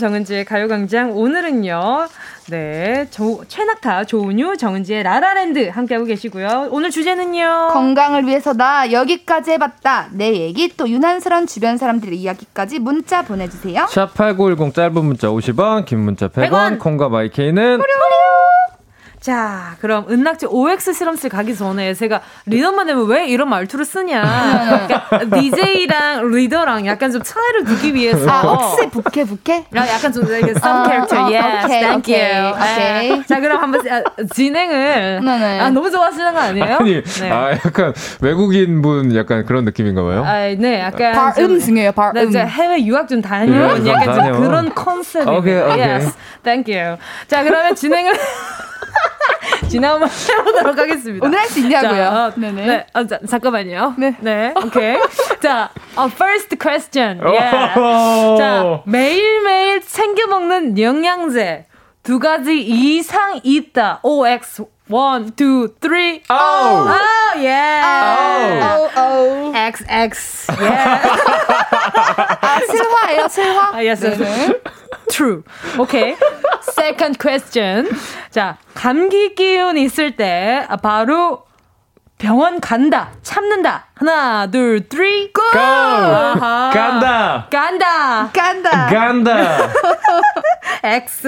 정은지의 가요광장 오늘은요. 네, 조, 최낙타, 조은유, 정은지의 라라랜드 함께하고 계시고요. 오늘 주제는요. 건강을 위해서 나 여기까지 해봤다. 내 얘기 또 유난스러운 주변 사람들의 이야기까지 문자 보내주세요. 샵8910 짧은 문자 50원, 긴 문자 100원, 100원. 콩과 마이케이는 자, 그럼 은낙지 OX 실험실 가기 전에 제가 리더만 되면 왜 이런 말투를 쓰냐. 그러니까 DJ랑 리더랑 약간 좀 차이를 두기 위해서. 아, 억새 부캐 부캐? 아, 약간 좀 이렇게 some 어, character. 어, yes, 오케이, thank 오케이, you. 오케이. 네. 자, 그럼 한번 아, 진행을. 네네. 아, 너무 좋아하시는 거 아니에요? 아니, 네. 아 약간 외국인 분 약간 그런 느낌인가 봐요. 아, 네, 약간 발음 좀- 중요해요, 발음. 나 이제 해외 유학 좀 다녀온 예, 약간 좀 다녀온. 그런 컨셉이에요. 오케이, 오케이. Yes, thank you. 자, 그러면 진행을 진행 한번 해보도록 하겠습니다. 오늘 할 수 있냐고요? 자, 네네. 네, 아, 자, 잠깐만요. 네. 네, 오케이. 자, 어, first question. Yeah. 자, 매일매일 챙겨 먹는 영양제 두 가지 이상 있다. OX. One, two, three. 아우. Oh, yeah. 오, 오. XX. Yeah. 아, 실화예요, 실화? 아, yes, yes. True. Okay. Second question. 자, 감기 기운 있을 때 아, 바로 병원 간다. 참는다. 하나, 둘, three, go. Go! 아하. 간다. 간다. 깐다. 간다. X.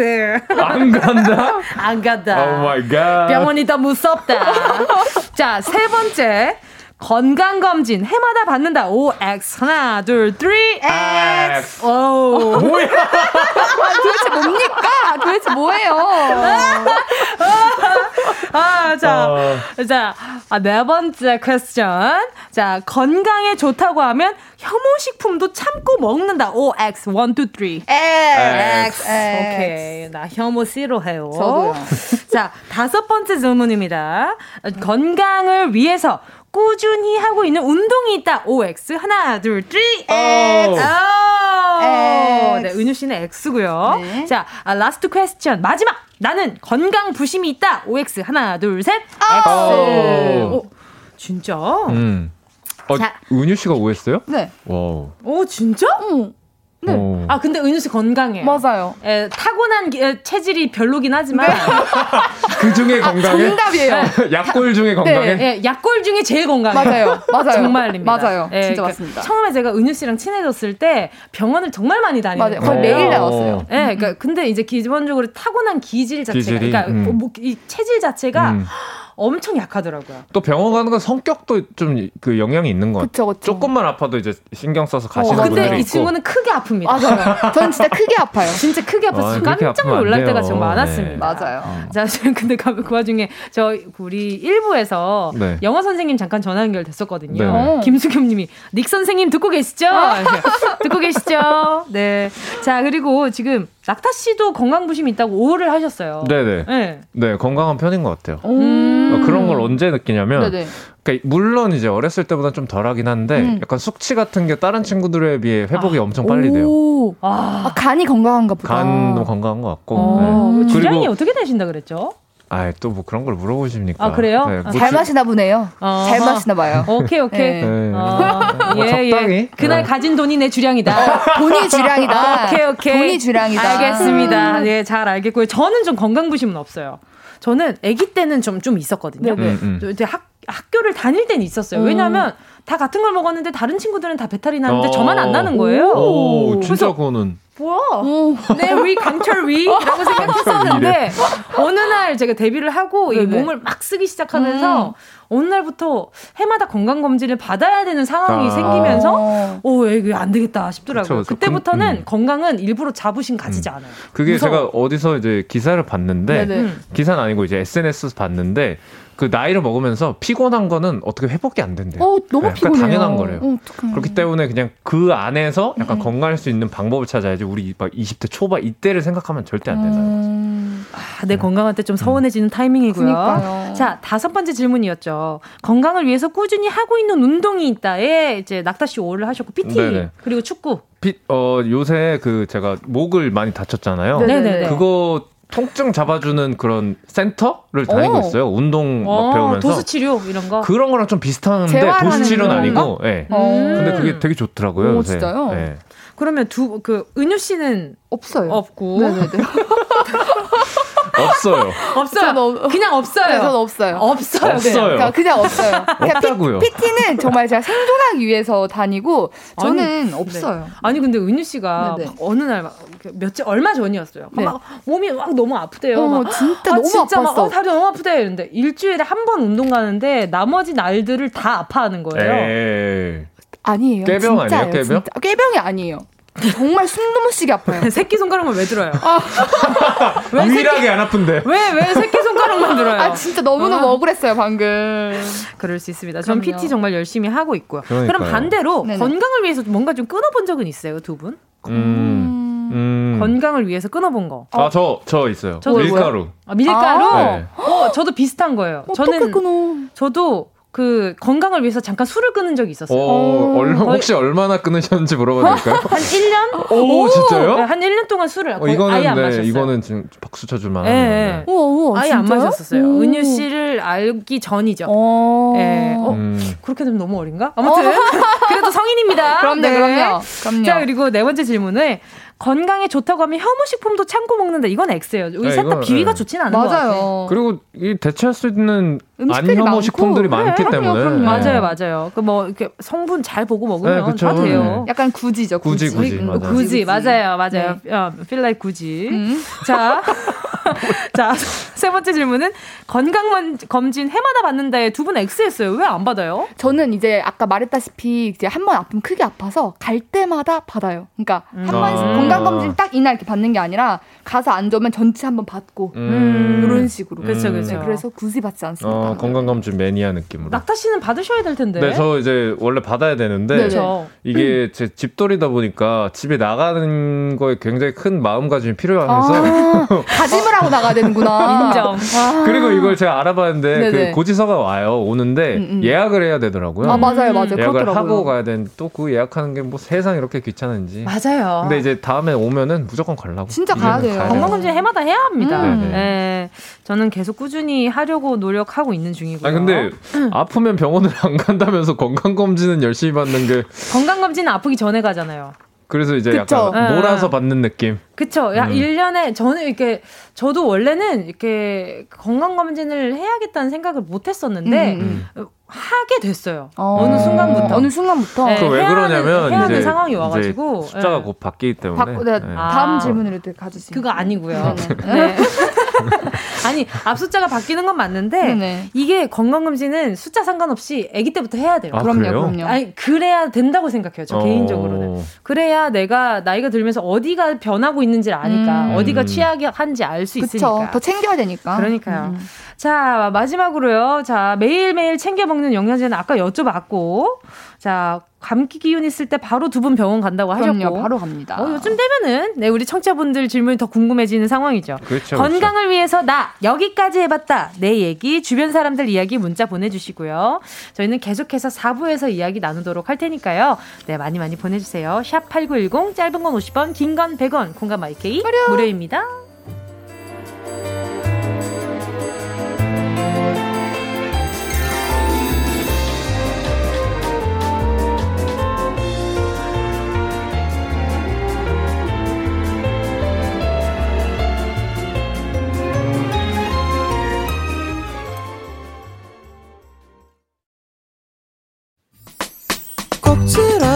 안 간다. 안 간다. oh my god. 병원이 더 무섭다. 자, 세 번째. 건강검진 해마다 받는다. O X 하나 둘 three X. 오 뭐야? 아, 도대체 뭡니까? 도대체 뭐예요? 아, 자, 어. 자, 아, 네 번째 question. 자, 건강에 좋다고 하면 혐오식품도 참고 먹는다. O X 1 2 3. X, X. 오케이. 나 혐오 싫어해요. 저도요. 자, 다섯 번째 질문입니다. 어, 건강을 위해서 꾸준히 하고 있는 운동이 있다. OX. 하나, 둘, 셋. 오. 오. X. 네, 은유 씨는 X고요. 네. 자, 아, last question. 마지막. 나는 건강 부심이 있다. OX. 하나, 둘, 셋. X. 오. 오, 진짜? 음. 어, 자. 은유 씨가 오했어요? 네. wow. 오, 진짜? 네. 오. 아, 근데 은유 씨 건강해요. 맞아요. 에, 타고난 기- 에, 체질이 별로긴 하지만 그 중에 건강해? 정답이에요. 약골 중에 건강해? 예, 약골 중에 제일 건강해요. 맞아요. 맞아요. 정말입니다. 맞아요. 예, 진짜 그러니까 맞습니다. 처음에 제가 은유 씨랑 친해졌을 때 병원을 정말 많이 다니는. 거예요. 거의 매일 어. 나왔어요. 예, 그러니까 근데 이제 기본적으로 타고난 기질 자체가, 기질이? 그러니까 음. 뭐, 이 체질 자체가 음. 엄청 약하더라고요. 또 병원 가는 건 성격도 좀 그 영향이 있는 것 같아요. 그쵸, 그쵸. 조금만 아파도 이제 신경 써서 가시는 어, 분들이 근데 이 있고. 친구는 크게 아픕니다. 맞아요. 저는 진짜 크게 아파요. 진짜 크게 아파서 아, 깜짝 놀랄 때가. 좀 많았습니다. 네. 맞아요. 자, 지금 근데 가- 그 와중에 저 우리 1부에서 네. 영어 선생님 잠깐 전화 연결 됐었거든요. 네네. 김수겸 님이 닉 선생님 듣고 계시죠? 이렇게 듣고 계시죠? 네. 자, 그리고 지금 낙타 씨도 건강 부심 있다고 오를 하셨어요. 네네. 네. 네, 건강한 편인 것 같아요. 음. 그런 걸 언제 느끼냐면, 네네. 그러니까 물론 이제 어렸을 때보다 좀 덜하긴 한데, 음. 약간 숙취 같은 게 다른 친구들에 비해 회복이 엄청 빨리 돼요. 오. 아. 아, 간이 건강한가 보다. 간도 건강한 것 같고. 어, 네. 주량이 그리고, 어떻게 되신다 그랬죠? 아, 또 뭐 그런 걸 물어보십니까? 아, 그래요? 네, 아, 뭐잘 주- 마시나 보네요. 어허. 잘 마시나 봐요. 오케이, 오케이. 네. 네. 어, 뭐 예, 적당히. 예. 그날 네. 가진 돈이 내 주량이다. 돈이 주량이다. 오케이, 오케이. 돈이 주량이다. 알겠습니다. 예, 잘 알겠고요. 저는 좀 건강 부심은 없어요. 저는 아기 때는 좀, 좀 있었거든요. 음, 음. 저 이제 학, 학교를 다닐 때는 있었어요. 왜냐하면 다 같은 걸 먹었는데 다른 친구들은 다 배탈이 나는데 어. 저만 안 나는 거예요. 오, 진짜 그거는. 뭐야? 내위 강철 위라고 생각했었는데 어느 날 제가 데뷔를 하고 이. 몸을 막 쓰기 시작하면서 어느 날부터 해마다 건강 검진을 받아야 되는 상황이 아. 생기면서 어. 오 이거 안 되겠다 싶더라고요. 그쵸, 그쵸. 그때부터는 음. 건강은 일부러 자부심 가지지 않아요. 그게 무서워. 제가 어디서 이제 기사를 봤는데, 네네. 음. 기사는 아니고 이제 SNS에서 봤는데, 그 나이를 먹으면서 피곤한 거는 어떻게 회복이 안 된대요. 어, 너무 네, 그러니까 피곤해요. 당연한 거래요. 어. 그렇기 때문에 그냥 그 안에서 약간 음. 건강할 수 있는 방법을 찾아야지 우리 막 20대 초반 이때를 생각하면 절대 안 된다. 음, 아, 내 건강한테 좀 서운해지는 타이밍이고요. 그러니까요. 자 다섯 번째 질문이었죠. 건강을 위해서 꾸준히 하고 있는 운동이 있다에 이제 낙타 씨 오를 하셨고 PT 네네. 그리고 축구. 피- 어, 요새 그 제가 목을 많이 다쳤잖아요. 네네네. 그거 통증 잡아주는 그런 센터를 다니고 오. 있어요. 운동 막 어, 배우면서. 도수 치료 이런 거. 그런 거랑 좀 비슷한데 도수 치료는? 아니고. 예. 어. 근데 그게 되게 좋더라고요. 오. 진짜요? 예. 그러면 두 그 은유 씨는 없어요. 없고 네네네. 없어요. 없어요. 저는 없- 그냥 없어요. 네, 저는 없어요. 없어요. 네. 없어요. 그러니까 그냥 없어요. 그냥 없다고요. 피, PT는 정말 제가 생존하기 위해서 다니고 저는 아니, 없어요. 아니 근데 은유 씨가 네네. 막 어느 날 며칠 얼마 전이었어요. 네. 막 몸이 막 너무 아프대요. 어, 막, 진짜 아, 너무 진짜 막 아팠어. 어, 다리 너무 아프대 이랬는데 일주일에 한 번 운동 가는데 나머지 날들을 다 아파하는 거예요. 에이. 아니에요. 꾀병 진짜예요, 아니에요, 꾀병? 진짜. 꾀병이 아니에요. 정말 숨도 못 쉬게 아파요. 새끼 손가락만 왜 들어요? 왜 유일하게 안 아픈데. 왜 왜 새끼 손가락만 들어요? 아 진짜 너무 너무 어. 억울했어요 방금. 그럴 수 있습니다. 전 그럼요. PT 정말 열심히 하고 있고요. 그럼 그러니까요. 반대로 네네. 건강을 위해서 뭔가 좀 끊어본 적은 있어요, 두 분? 음. 음. 건강을 위해서 끊어본 거. 아, 저, 저 있어요. 저도 밀가루. 아, 밀가루? 아. 네. 어, 저도 비슷한 거예요. 어떻게 저는 끊어? 저도 그 건강을 위해서 잠깐 술을 끊은 적이 있었어요. 어, 얼마, 거의- 혹시 얼마나 끊으셨는지 물어봐도 될까요? 한 1년? 오, 진짜요? 한 1년 동안 술을 어, 이거는, 아예 안 네, 마셨어요. 이거는 지금 박수 쳐줄 만한. 예, 네. 예. 우와 우와 아예 안 진짜요? 마셨었어요. 오. 은유 씨를 알기 전이죠. 어. 예. 어, 음. 그렇게 되면 너무 어린가? 아무튼 그래도 성인입니다. 그럼요, 네. 그럼요, 그럼요. 자 그리고 네 번째 질문은 건강에 좋다고 하면 혐오식품도 참고 먹는다. 이건 X예요. 우리 네, 셋다 이건, 비위가 네. 좋진 않은 것 같아요. 맞아요. 그리고 이 대체할 수 있는 음식들이 안혐오 많고. 식품들이 많기 그럼요, 때문에. 그럼요. 네. 맞아요, 맞아요. 그 뭐 이렇게 성분 잘 보고 먹으면 네, 그쵸. 다 돼요. 약간 굳이죠. 굳이, 굳이, 음, 맞아요. 굳이 맞아요, 맞아요. 네. 어, like 굳이. 음. 자, 자, 세 번째 질문은 건강 검진 해마다 받는데 두분 X했어요. 왜 안 받아요? 저는 이제 아까 말했다시피 이제 한 번 아프면 크게 아파서 갈 때마다 받아요. 그러니까 한번 아. 건강 검진 딱 이날 이렇게 받는 게 아니라 가서 안 좋으면 전체 한번 받고 음. 이런 식으로. 음. 그쵸. 네, 그래서 굳이 받지 않습니다. 어, 건강 검진 매니아 느낌으로. 낙타 씨는 받으셔야 될 텐데. 네, 저 이제 원래 받아야 되는데 그렇죠. 이게 제 집돌이다 보니까 집에 나가는 거에 굉장히 큰 마음가짐이 필요해서 아, 다짐을 하고 나가야 되는구나. 인정. 아. 그리고 이걸 제가 알아봤는데. 그 고지서가 와요 오는데 음, 음. 예약을 해야 되더라고요. 아 맞아요, 맞아요. 예약을 그렇더라고요. 하고 가야 되는데 또그 예약하는 게 뭐 세상 이렇게 귀찮은지. 맞아요. 근데 이제 다음에 오면은 무조건 가려고. 진짜 가야 이제는 돼요. 건강검진 해마다 해야 합니다. 음. 네. 저는 계속 꾸준히 하려고 노력하고 있는 중이고요. 아니 근데 아프면 병원을 안 간다면서 건강검진은 열심히 받는 게 건강검진은 아프기 전에 가잖아요. 그래서 이제 그쵸. 약간 몰아서 네. 받는 느낌. 그쵸. 야, 음. 1년에, 저는 이렇게, 저도 원래는 이렇게 건강검진을 해야겠다는 생각을 못 했었는데, 음, 하게 됐어요. 어. 어느 순간부터. 어느 순간부터 네. 그왜 해야 하는- 그러냐면 해야 하는 이제 상황이 와가지고. 숫자가 네. 곧 바뀌기 때문에. 받고 네, 네. 아. 다음 질문으로 또 가주세요. 그거 아니고요. 네네. 네. 아니, 앞 숫자가 바뀌는 건 맞는데, 네네. 이게 건강검진은 숫자 상관없이 아기 때부터 해야 돼요. 아, 그럼요, 그래요? 그럼요. 아니, 그래야 된다고 생각해요. 저 어. 개인적으로는. 그래야 내가 나이가 들면서 어디가 변하고 있는지를 아니까, 음. 어디가 취약한지 알 수. 있으니까. 더 챙겨야 되니까. 그러니까요. 음. 자, 마지막으로요. 자, 매일 매일 챙겨 먹는 영양제는 아까 여쭤봤고, 자, 감기 기운 있을 때 바로 두 분 병원 간다고 하셨고. 그럼요, 바로 갑니다. 어, 요즘 되면은, 네, 우리 청취자분들 질문이 더 궁금해지는 상황이죠. 그렇죠. 건강을 위해서 나 여기까지 해봤다 내 얘기 주변 사람들 이야기 문자 보내주시고요 저희는 계속해서 4부에서 이야기 나누도록 할 테니까요 네 많이 많이 보내주세요 샵 8910 짧은 건 50원 긴 건 100원 공감 마이케이 무료입니다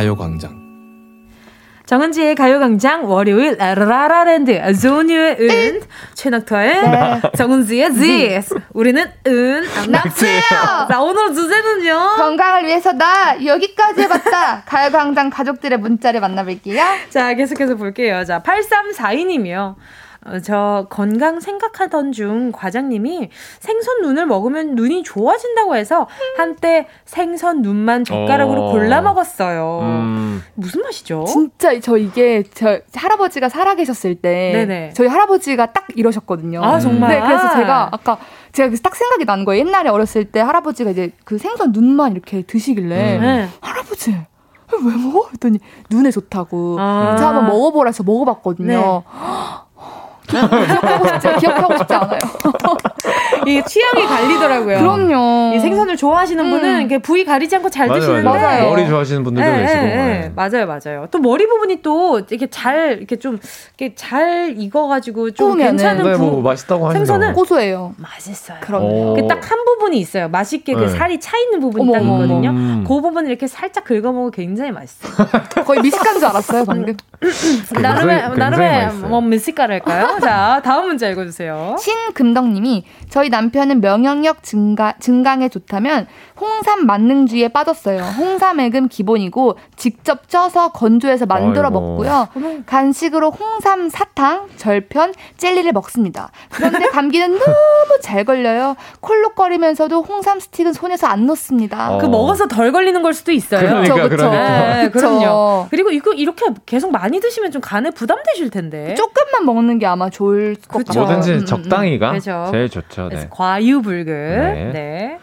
가요광장. 정은지의 가요광장 월요일 라라랜드 조뉴의 은 최낙타의 네. 정은지의 지 우리는 은 낙지예요. 자 오늘 주제는요 건강을 위해서 나 여기까지 해봤다. 가요광장 가족들의 문자를 만나볼게요. 자, 계속해서 볼게요. 자, 8342님이요. 어, 저 건강 생각하던 중 과장님이 생선 눈을 먹으면 눈이 좋아진다고 해서 한때 생선 눈만 젓가락으로 어. 골라 먹었어요. 음, 무슨 맛이죠? 진짜 저 이게 저 할아버지가 살아 계셨을 때 네네. 저희 할아버지가 딱 이러셨거든요. 아, 정말? 네, 그래서 제가 아까 제가 그래서 딱 생각이 나는 거예요. 옛날에 어렸을 때 할아버지가 이제 그 생선 눈만 이렇게 드시길래 음. 네. 할아버지 왜 먹어? 했더니 눈에 좋다고. 아. 제가 한번 먹어보라 해서 먹어봤거든요. 싶지, 기억하고 싶지 않아요. 이게 취향이 갈리더라고요. 그럼요. 이 생선을 좋아하시는 음. 분은 이렇게 부위 가리지 않고 잘 맞아요, 드시는데 맞아요. 맞아요. 머리 좋아하시는 분들도 예, 계시고. 예, 예. 네. 맞아요, 맞아요. 또 머리 부분이 또 이렇게 잘 이렇게 좀 이렇게 잘 익어가지고 좀 구우면은. 괜찮은 네, 부뭐 맛있다고 하시죠. 생선은 고소해요. 맛있어요. 그럼요. 오. 딱한 부분이 있어요. 맛있게 그 네. 살이 차 있는 부분이 어머, 딱 있거든요. 음. 그 부분을 이렇게 살짝 긁어먹으면 굉장히 맛있어요. 거의 미식간 줄 알았어요, 방금. 나름의 나름의. 뭐 미식가랄까요? 자 다음 문제 읽어주세요. 신금덕님이 저희 남편은 명령력 증가, 증강에 좋다면 홍삼 만능주의에 빠졌어요. 홍삼액은 기본이고 직접 쪄서 건조해서 만들어 아이고. 먹고요. 간식으로 홍삼 사탕, 절편, 젤리를 먹습니다. 그런데 감기는 너무 잘 걸려요. 콜록거리면서도 홍삼 스틱은 손에서 안 놓습니다. 어. 그 먹어서 덜 걸리는 걸 수도 있어요. 그러니까, 그쵸, 그쵸. 그러니까. 네, 그쵸. 그럼요. 그리고 이거 이렇게 계속 많이 드시면 좀 간에 부담되실 텐데. 조금만 먹는 게 아마 좋을 것. 같아요. 뭐든지 음, 음, 음. 적당히가 그죠. 제일 좋죠. 그래서 네. 과유불급. 네. 네.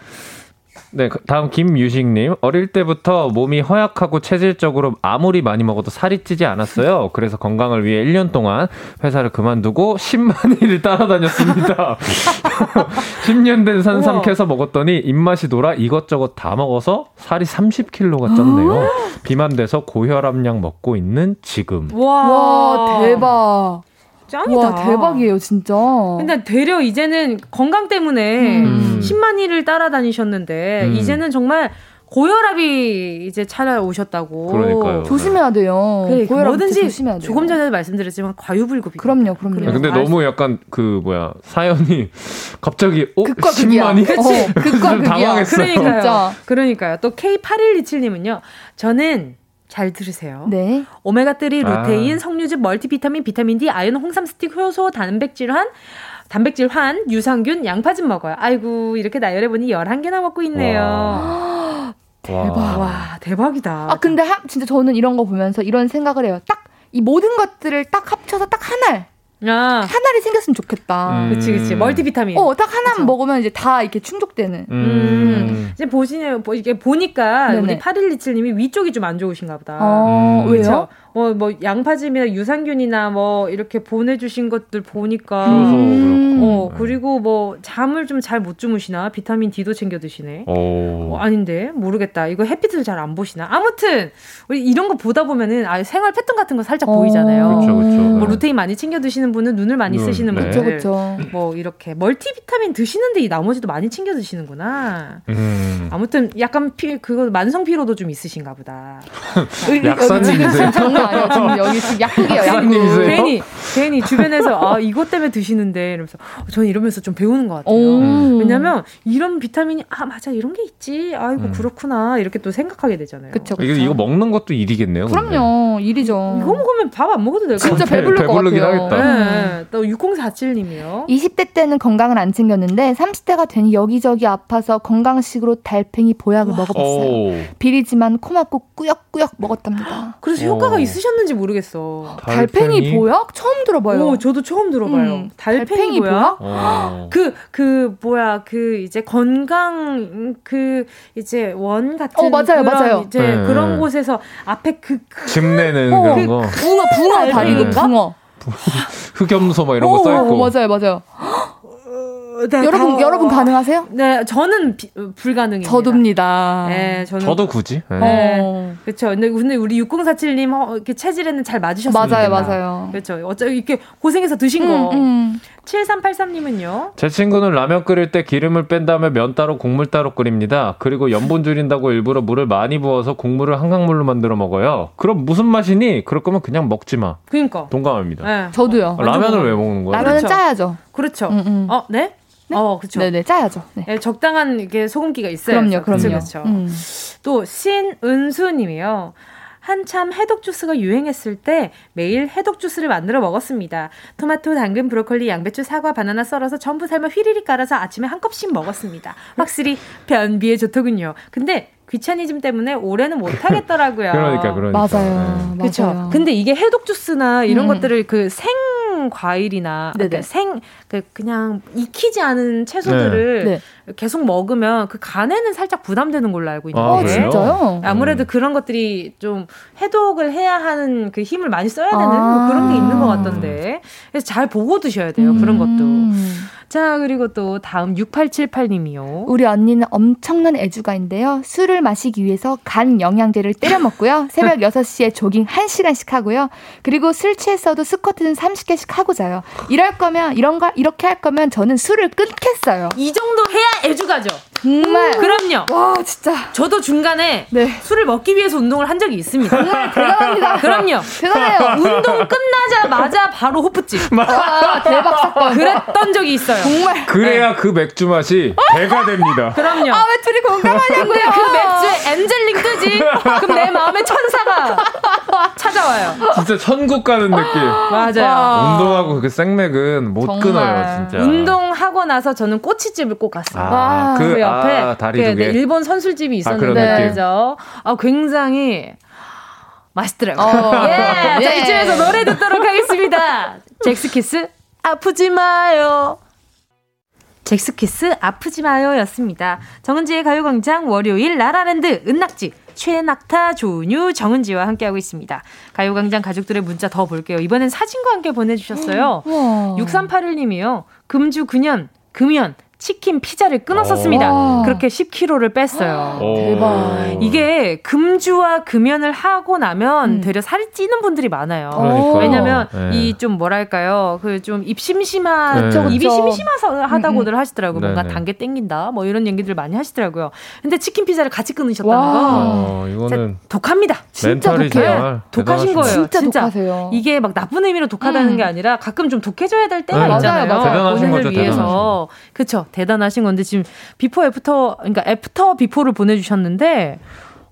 네, 그 다음 김유식님. 어릴 때부터 몸이 허약하고 체질적으로 아무리 많이 먹어도 살이 찌지 않았어요. 그래서 건강을 위해 1년 동안 회사를 그만두고 10만 일을 따라다녔습니다. 10년 된 산삼 캐서 먹었더니 입맛이 돌아 이것저것 다 먹어서 살이 30kg가 쪘네요. 비만 돼서 고혈압약 먹고 있는 지금. 와, 와, 대박. 짱이다. 와, 대박이에요, 진짜. 근데 되려 이제는 건강 때문에 음. 10만 일을 따라다니셨는데 음. 이제는 정말 고혈압이 이제 찾아오셨다고. 그러니까요. 조심해야 돼요. 그래, 고혈압 진짜 뭐든지 조심해야 돼요. 조금 전에도 말씀드렸지만 과유불급이. 그럼요, 그럼요. 야, 근데 너무 약간 그 뭐야 사연이 갑자기 어 극과 극이야. 10만이 그치? 극과 좀 극이야. 당황했어요. 그러니까요. 그러니까요. 또 K8127님은요. 저는 잘 들으세요. 네. 오메가3 아. 루테인, 석류즙, 멀티비타민, 비타민 D, 아연, 홍삼 스틱, 효소, 단백질환, 단백질 환, 유산균, 양파즙 먹어요. 아이고, 이렇게 나열해 보니 11개나 먹고 있네요. 와, 대박. 대박이다. 아, 근데 하, 진짜 저는 이런 거 보면서 이런 생각을 해요. 딱 이 모든 것들을 딱 합쳐서 딱 하나, 아, 하나를 생겼으면 좋겠다. 음. 그치, 그치. 멀티비타민. 어, 딱 하나만 그쵸. 먹으면 이제 다 이렇게 충족되는. 음. 이제 보시네요. 뭐 이게 보니까 네네. 우리 8127님이 위쪽이 좀 안 좋으신가 보다. 어, 음. 왜요? 뭐, 뭐, 양파즙이나 유산균이나 뭐, 이렇게 보내주신 것들 보니까. 음. 어, 그렇고. 그리고 뭐, 잠을 좀 잘 못 주무시나? 비타민 D도 챙겨 드시네. 오. 어, 아닌데 모르겠다. 이거 햇빛을 잘 안 보시나? 아무튼 우리 이런 거 보다 보면은 아 생활 패턴 같은 거 살짝 어. 보이잖아요. 그쵸, 그쵸. 뭐 네. 루테인 많이 챙겨 드시는 분은 눈을 많이 눈, 쓰시는 네. 분들, 그쵸, 그쵸. 뭐 이렇게 멀티비타민 드시는데 이 나머지도 많이 챙겨 드시는구나. 음. 아무튼 약간 피 그거 만성 피로도 좀 있으신가 보다. 약사님이세요? 아니야. 지금 여기 지금 약국이에요, 약국. 약사님이세요? 괜히 괜히 주변에서 아 이것 때문에 드시는데 이러면서 어, 저는 이러면서 좀 배우는 것 같아요. 오. 왜냐면 이런 비타민이 아 맞아 이런 게 있지. 아이고 음. 그렇구나 이렇게 또 생각하게 되잖아요. 그쵸, 그쵸. 이거 이거 먹는 것도 일이겠네요. 근데. 그럼요, 일이죠. 이거 먹으면 밥 안 먹어도 될것 진짜 같아요. 것 배부르긴 같아요. 하겠다. 네, 또 6047님이요. 20대 때는 건강을 안 챙겼는데 30대가 되니 여기저기 아파서 건강식으로 달팽이 보약을 먹어봤어요. 오. 비리지만 코 막고 꾸역꾸역 먹었답니다. 그래서 어. 효과가 있 으셨는지 모르겠어. 달팽이, 보약 처음 들어봐요. 오, 저도 처음 들어봐요. 음, 달팽이, 달팽이 뭐야? 어. 그, 그, 뭐야, 그, 이제 건강, 그, 이제 원 같은. 어, 맞아요, 그런 맞아요. 이제 네. 그런 곳에서 앞에 그, 그집 내는 어, 그런 그- 거. 붕어, 붕어 달팽이인가? 붕어. 흑염소 막 이런 어, 거 써있고. 맞아요, 맞아요. 네, 여러분, 가- 여러분 가능하세요? 네, 저는 비- 어, 불가능입니다. 저도입니다. 네, 저는. 저도 굳이. 네. 네. 어. 그렇죠. 근데, 근데 우리 6047님 어, 이렇게 체질에는 잘 맞으셨어요. 맞아요, 맞아요. 그렇죠. 어차피 이렇게 고생해서 드신 거. 음, 음. 7383님은요? 제 친구는 라면 끓일 때 기름을 뺀 다음에 면 따로 국물 따로 끓입니다. 그리고 염분 줄인다고 일부러 물을 많이 부어서 국물을 한강물로 만들어 먹어요. 그럼 무슨 맛이니? 그럴 거면 그냥 먹지 마. 그니까. 동감합니다. 네. 저도요. 아, 라면을 왜 먹는 거야? 라면은 그렇죠. 짜야죠. 그렇죠. 음, 음. 어, 네? 어, 그렇죠. 네네, 짜야죠. 네. 네, 적당한 이게 소금기가 있어요. 그럼요, 그럼요. 그렇죠. 음. 또 신은수님이요. 한참 해독 주스가 유행했을 때 매일 해독 주스를 만들어 먹었습니다. 토마토, 당근, 브로콜리, 양배추, 사과, 바나나 썰어서 전부 삶아 휘리릭 깔아서 아침에 한 컵씩 먹었습니다. 확실히 변비에 좋더군요. 근데 귀차니즘 때문에 올해는 못 하겠더라고요. 그러니까 그러니까. 맞아요. 네. 그렇죠. 맞아요. 근데 이게 해독 주스나 이런 음. 것들을 그 생 과일이나 네네. 그러니까 생그 그냥 익히지 않은 채소들을 네. 계속 먹으면 그 간에는 살짝 부담되는 걸로 알고 아, 있는데 어, 그래요? 진짜요? 아무래도 음. 그런 것들이 좀 해독을 해야 하는 그 힘을 많이 써야 되는 아. 뭐 그런 게 있는 것 같던데 그래서 잘 보고 드셔야 돼요 그런 것도 음. 자 그리고 또 다음 6878님이요 우리 언니는 엄청난 애주가인데요. 술을 마시기 위해서 간 영양제를 때려 먹고요. 새벽 6시에 조깅 1시간씩 하고요. 그리고 술 취했어도 스쿼트는 30개씩 하고 자요. 이럴 거면 이런 거 이렇게 할 거면 저는 술을 끊겠어요. 이 정도 해야 애주가죠 정말 그럼요 와, 진짜 저도 중간에 네. 술을 먹기 위해서 운동을 한 적이 있습니다 정말 대단합니다. 그럼요 대단해요. 운동 끝나자마자 바로 호프집 와, 대박 사건. 그랬던 적이 있어요 정말 그래야 그 맥주 맛이 배가 됩니다. 그럼요 아, 왜 둘이 공감하냐고요? 그 맥주에 엔젤링 뜨지 그럼 내 마음에 천사가 찾아와요 진짜 천국 가는 느낌. 맞아요 와. 운동하고 그 생맥은 못 정말. 끊어요, 진짜. 운동하고 나서 저는 꼬치집을 꼭 갔어요. 아, 와. 그, 그 옆에 아, 다리 그두 개. 네, 일본 선술집이 아, 있었는데. 그죠? 아, 굉장히 맛있더라고요. 어. 예, 자 예. 이쯤에서 노래 듣도록 하겠습니다. 잭스키스 아프지 마요. 잭스키스 아프지 마요 였습니다. 정은지의 가요광장 월요일 라라랜드 은낙지 최낙타 조은유 정은지와 함께하고 있습니다. 가요광장 가족들의 문자 더 볼게요. 이번엔 사진과 함께 보내주셨어요. 6381님이요. 금주 9년 금연 치킨 피자를 끊었었습니다. 와. 그렇게 10kg를 뺐어요. 오. 대박. 이게 금주와 금연을 하고 나면 되려 살이 찌는 분들이 많아요. 그러니까요. 왜냐면 네. 이좀 뭐랄까요, 그 좀 입심심한 네. 그쵸, 입이. 심심해서 하다고들 하시더라고요. 뭔가 네네. 단계 땡긴다, 뭐 이런 얘기들 많이 하시더라고요. 근데 치킨 피자를 같이 끊으셨다는 와. 거 어, 이거는 독합니다. 진짜 독해요. 정말 독하신. 거예요. 진짜 독하세요. 이게 막 나쁜 의미로 독하다는 음. 게 아니라 가끔 좀 독해져야 될 때가 네. 있잖아요. 맞아요, 맞아요. 대단하신 본인을 거죠, 위해서. 그쵸. 대단하신 건데 지금 before after, 그러니까 after before를 보내주셨는데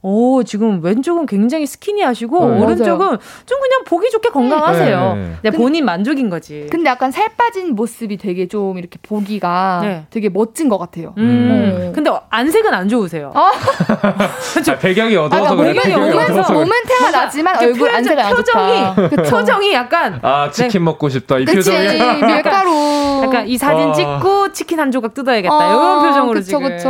오, 지금 왼쪽은 굉장히 skinny하시고 네. 오른쪽은 좀 그냥 보기 좋게 건강하세요. 네, 네. 근데 본인 만족인 거지. 근데 약간 살 빠진 모습이 되게 좀 이렇게 보기가 네. 되게 멋진 것 같아요. 음. 음. 근데 안색은 안 좋으세요. 아, 아, 배경이 아, 어두워서 그러니까 그래. 몸은, 배경이 어두워서. 몸은 태가 나지만 얼굴 표정- 안색이 안 표정이 좋다. 그쵸. 표정이 약간 아 치킨 먹고 싶다 이 그치 표정이. 밀가루. 약간 이 사진 어. 찍고 치킨 한 조각 뜯어야겠다. 어, 이런 표정으로 그쵸, 지금. 그쵸.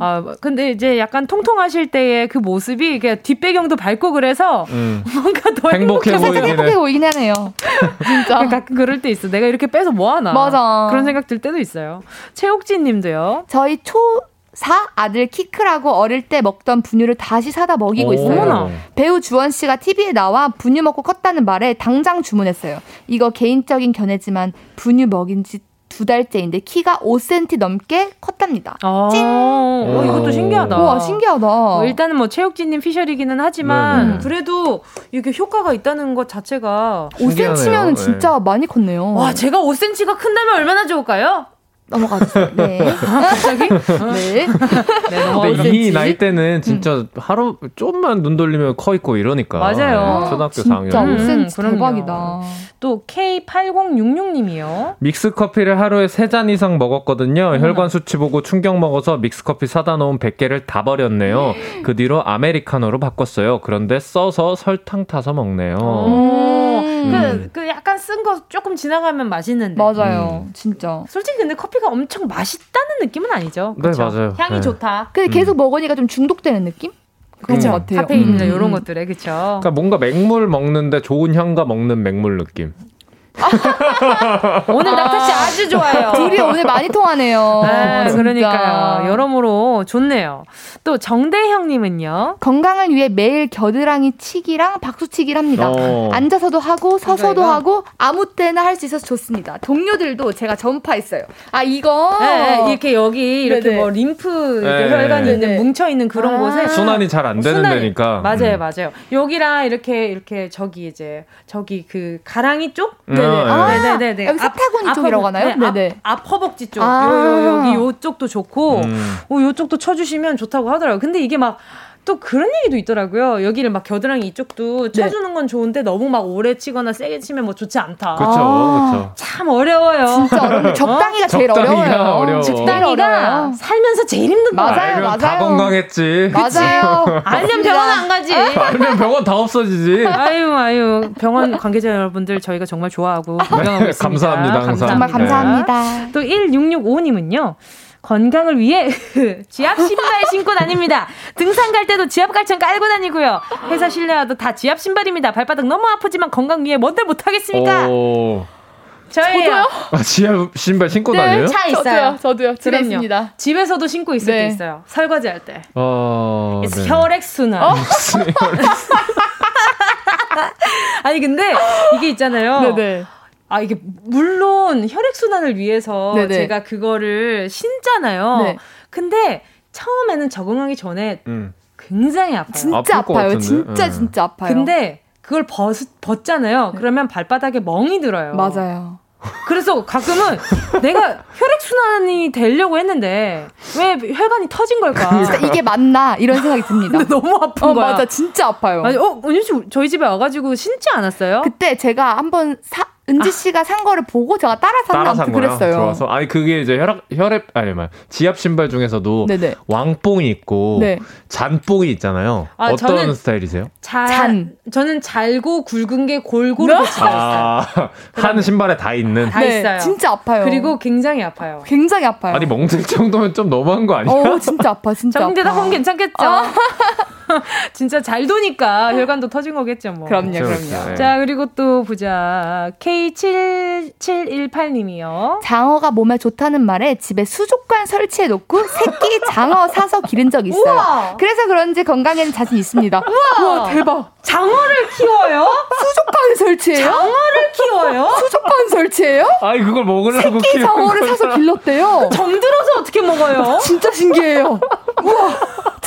아, 근데 이제 약간 통통하실 때의 그 모습이 이게 뒷배경도 밝고 그래서 음. 뭔가 더 행복해 행복해서 보이긴 행복해 해. 보이긴 하네요. 진짜. 가끔 그럴 때 있어. 내가 이렇게 빼서 뭐 하나. 맞아. 그런 생각 들 때도 있어요. 최옥진 님도요. 저희 초4 아들 키 크라고 어릴 때 먹던 분유를 다시 사다 먹이고 오. 있어요. 어머나. 배우 주원 씨가 TV에 나와 분유 먹고 컸다는 말에 당장 주문했어요. 이거 개인적인 견해지만 분유 먹인 지 두 달째인데 키가 5cm 넘게 컸답니다. 어, 찡! 어, 이것도 신기하다. 우와 신기하다. 뭐 일단은 뭐 최욱진님 피셜이기는 하지만 네네. 그래도 이게 효과가 있다는 것 자체가 5cm면 신기하네요. 진짜 많이 컸네요. 와 제가 5cm가 큰다면 얼마나 좋을까요? 넘어가 주세요. 네. 갑자기? 네. 네, 넘어가 근데 이 5cm. 나이 때는 진짜 하루 좀만 눈 돌리면 커 있고 이러니까. 맞아요. 네, 초등학교 진짜 4학년. 음, 5cm 그럼요. 대박이다. 또 K8066님이요. 믹스 커피를 하루에 3잔 이상 먹었거든요. 혈관 수치 보고 충격 먹어서 믹스 커피 사다 놓은 100개를 다 버렸네요. 그 뒤로 아메리카노로 바꿨어요. 그런데 써서 설탕 타서 먹네요. 오, 음. 그, 그 약간 쓴 거 조금 지나가면 맛있는데. 맞아요. 음. 진짜. 솔직히 근데 커피가 엄청 맛있다는 느낌은 아니죠. 네, 그쵸? 맞아요. 향이 네. 좋다. 근데 계속 먹으니까 좀 중독되는 느낌? 같아요. 카페인이나 음. 이런 것들에 그쵸. 그러니까 뭔가 맹물 먹는데 좋은 향과 먹는 맹물 느낌. 오늘 낙타 씨 아주 좋아요. 둘이 오늘 많이 통하네요. 네. 그러니까요. 여러모로 좋네요. 또 정대형님은요. 건강을 위해 매일 겨드랑이 치기랑 박수치기를 합니다. 어. 앉아서도 하고 서서도 이거? 하고 아무 때나 할 수 있어서 좋습니다. 동료들도 제가 전파했어요. 아 이거 네, 이렇게 여기 이렇게 네네. 뭐 림프 이렇게 네. 혈관이 있는. 뭉쳐 있는 그런 아. 곳에 순환이 잘 안 되는 순환이- 데니까. 맞아요, 음. 맞아요. 여기랑 이렇게 이렇게 저기 이제 저기 그 가랑이 쪽? 음, 네. 아, 네네네. 여기 사타구니 쪽이라고 하나요? 네, 네네. 앞, 앞 허벅지 쪽. 아. 요, 요, 여기 요쪽도 좋고, 음. 어, 요쪽도 쳐주시면 좋다고 하더라고요. 근데 이게 막, 또 그런 얘기도 있더라고요. 여기를 막 겨드랑이 이쪽도 네. 쳐주는 건 좋은데 너무 막 오래 치거나 세게 치면 뭐 좋지 않다. 그쵸, 아. 참 어려워요. 진짜 어려운데 적당히가 제일 적당히가 어려워요. 어려워. 적당히가. 살면서 제일 힘든 거야. 맞아요, 알면 다 맞아요. 건강했지. 맞아요. 알면 병원 안 가지. 알면 병원 다 없어지지. 아유, 아유. 병원 관계자 여러분들 저희가 정말 좋아하고 있습니다. 감사합니다, 항상. 정말 감사합니다. 또 1665님은요. 건강을 위해 지압 신발 신고 다닙니다. 등산 갈 때도 지압 갈천 깔고 다니고요. 회사 실내화도 다 지압 신발입니다. 발바닥 너무 아프지만 건강 위해 뭔들 못하겠습니까? 오. 저예요. 아, 지하 신발 신고 네, 다녀요? 차 있어요. 저도요, 저도요. 그럼요. 집에서도 신고 있을 네. 때 있어요. 설거지 할 때. 어. 네. 혈액 순환. 아니 근데 이게 있잖아요. 네네. 아 이게 물론 혈액 순환을 위해서 네네. 제가 그거를 신잖아요. 네. 근데 처음에는 적응하기 전에 음. 굉장히 아파요. 진짜 아파요. 진짜 네. 진짜 아파요. 근데 그걸 벗, 벗잖아요. 그러면 발바닥에 멍이 들어요. 맞아요. 그래서 가끔은 내가 혈액 순환이 되려고 했는데 왜 혈관이 터진 걸까? 진짜 이게 맞나 이런 생각이 듭니다. 너무 아픈 어, 거야. 맞아, 진짜 아파요. 아니, 어, 은유 씨 저희 집에 와가지고 신지 않았어요? 그때 제가 한번 사 은지 씨가 산 거를 보고 제가 따라 샀나 따라 산 거요. 그랬어요. 좋아서 아니 그게 이제 혈압 혈압 아니 말 지압 신발 중에서도 네네. 왕뽕이 있고 네. 잔뽕이 있잖아요. 아, 어떤 저는- 스타일이세요? 자, 잔. 저는 잘고 굵은 게 골고루 네? 아, 한 신발에 다 있는. 다 네, 있어요. 진짜 아파요. 그리고 굉장히 아파요. 굉장히 아파요. 아니 멍들 정도면 좀 너무한 거 아니야? 어, 진짜 아파, 진짜 자, 근데. 나건 괜찮겠죠? 진짜 잘 도니까 혈관도 터진 거겠죠, 뭐. 그럼요, 그렇죠, 그럼요. 네. 자, 그리고 또 보자. K7718님이요. 장어가 몸에 좋다는 말에 집에 수족관 설치해 놓고 새끼 장어 사서 기른 적 있어요. 우와! 그래서 그런지 건강에는 자신 있습니다. 우와, 대박. 장어를 키워요? 수족관 설치해요? 장어를 키워요? 수족관 설치해요? 아니 그걸 먹으려고 새끼 장어를. 사서 길렀대요. 정들어서 어떻게 먹어요? 진짜 신기해요. 우와,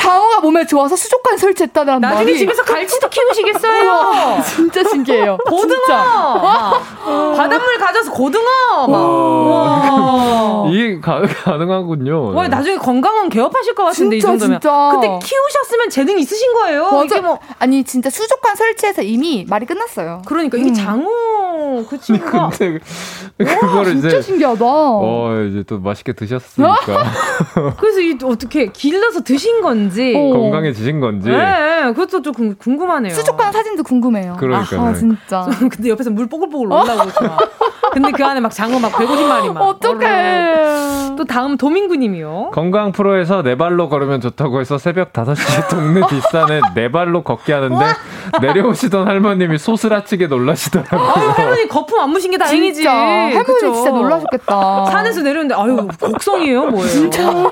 장어가 몸에 좋아서 수족관 설치했다는 나중에 말이 집에서 갈치도 키우시겠어요? 우와, 진짜 신기해요. 고등어! 진짜. 막 바닷물 가져서 고등어! 이게 가, 가능하군요. 와, 나중에 건강은 개업하실 것 같은데, 진짜, 이 정도면. 진짜. 근데 키우셨으면 재능 있으신 거예요. 맞아. 이게 뭐. 아니 진짜 수족관 설치해서 이미 말이 끝났어요. 그러니까 이게 음. 장어 그 친구가 근데 그거를 진짜 이제 신기하다. 어 이제 또 맛있게 드셨으니까 그래서 이 어떻게 길러서 드신 건지 어. 건강해지신 건지. 네, 그것도 좀 궁- 궁금하네요. 수족관 사진도 궁금해요. 그러니까요. 아, 진짜. 근데 옆에서 물 뽀글뽀글 올라오고 있어. 근데 그 안에 막 장어 막 150마리 막. 어떡해. 또 다음 도민구님이요. 건강 프로에서 네 발로 걸으면 좋다고 해서 새벽 5시에 동네 뒷산에 네 발로 걷게 하는데 내려오시던 할머님이 소스라치게 놀라시더라고요. 아유 할머니 거품 안 무신 게 다행이지. 진짜 할머니 그쵸? 진짜 놀라셨겠다. 산에서 내려오는데 아유 곡성이에요 뭐예요? 진짜.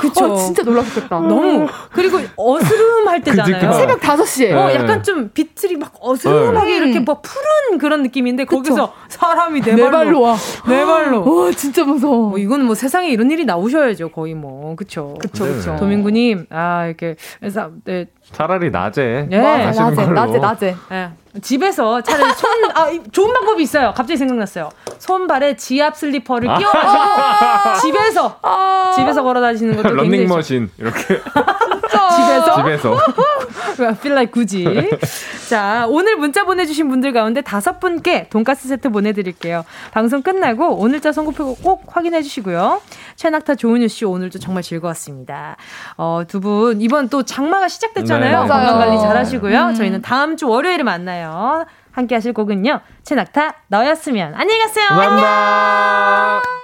그쵸. 어, 진짜 놀라셨겠다. 너무 그리고 어스름할 때잖아요. 그니까. 새벽 5시에. 어, 네. 약간 좀 비틀이 막 어스름하게 네. 이렇게 막 푸른 그런 느낌인데 거기서 사람이 네네 발로 발로 와. 네 발로. 와, 진짜 무서워. 뭐 이거는 뭐 세상에 이런 일이 나오셔야죠 거의 뭐 그쵸 그쵸, 네. 그쵸. 도민구님 아 이렇게 그래서 네, 차라리 낮에 네. 하시는 낮에, 걸로. 낮에, 낮에. 예. 집에서 차라리 손, 아, 이- 좋은 방법이 있어요. 갑자기 생각났어요. 손발에 지압 슬리퍼를 아. 끼워 가지고 집에서, 집에서 걸어 다니시는 것도 굉장히. 런닝머신 이렇게 집에서? 집에서 feel like 굳이. 자, 오늘 문자 보내주신 분들 가운데 다섯 분께 돈가스 세트 보내드릴게요. 방송 끝나고 오늘자 선곡표 꼭 확인해 주시고요. 최낙타 조은유 씨 오늘도 정말 즐거웠습니다. 어, 두 분, 이번 또 장마가 시작됐잖아요. 네. 건강 관리. 잘 하시고요. 음. 저희는 다음 주 월요일에 만나요. 함께 하실 곡은요. 최낙타, 너였으면. 안녕히 가세요. 감사합니다.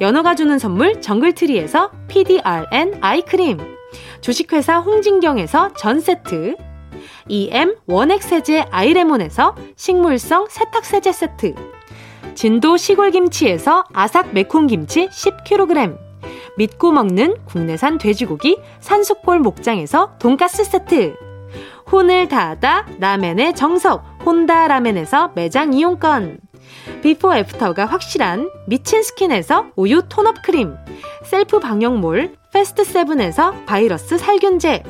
연어가 주는 선물 정글트리에서 PDRN 아이크림, 주식회사 홍진경에서 전 세트, EM 원액 세제 아이레몬에서 식물성 세탁 세제 세트, 진도 시골김치에서 아삭 매콤김치 10kg, 믿고 먹는 국내산 돼지고기 산수골 목장에서 돈가스 세트, 혼을 다하다 라멘의 정석 혼다 라멘에서 매장 이용권, 비포 애프터가 확실한 미친 스킨에서 우유 tone-up 크림, 셀프 방역몰 패스트 세븐에서 바이러스 살균제,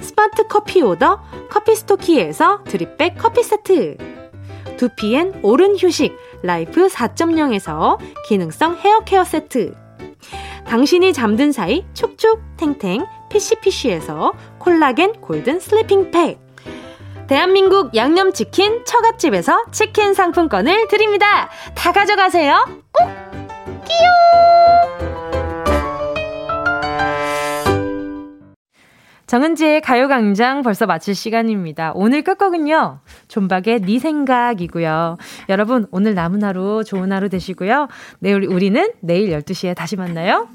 스마트 커피 오더 커피 스토키에서 drip bag 커피 세트, 두피엔 옳은 휴식 라이프 4.0에서 기능성 헤어 케어 세트, 당신이 잠든 사이 촉촉 탱탱 피시피쉬에서 콜라겐 golden sleeping 팩, 대한민국 양념치킨 처갓집에서 치킨 상품권을 드립니다. 다 가져가세요. 꼭! 끼용! 정은지의 가요광장 벌써 마칠 시간입니다. 오늘 끝곡은요. 존박의 네 생각이고요. 여러분 오늘 남은 하루 좋은 하루 되시고요. 내일 우리는 내일 12시에 다시 만나요.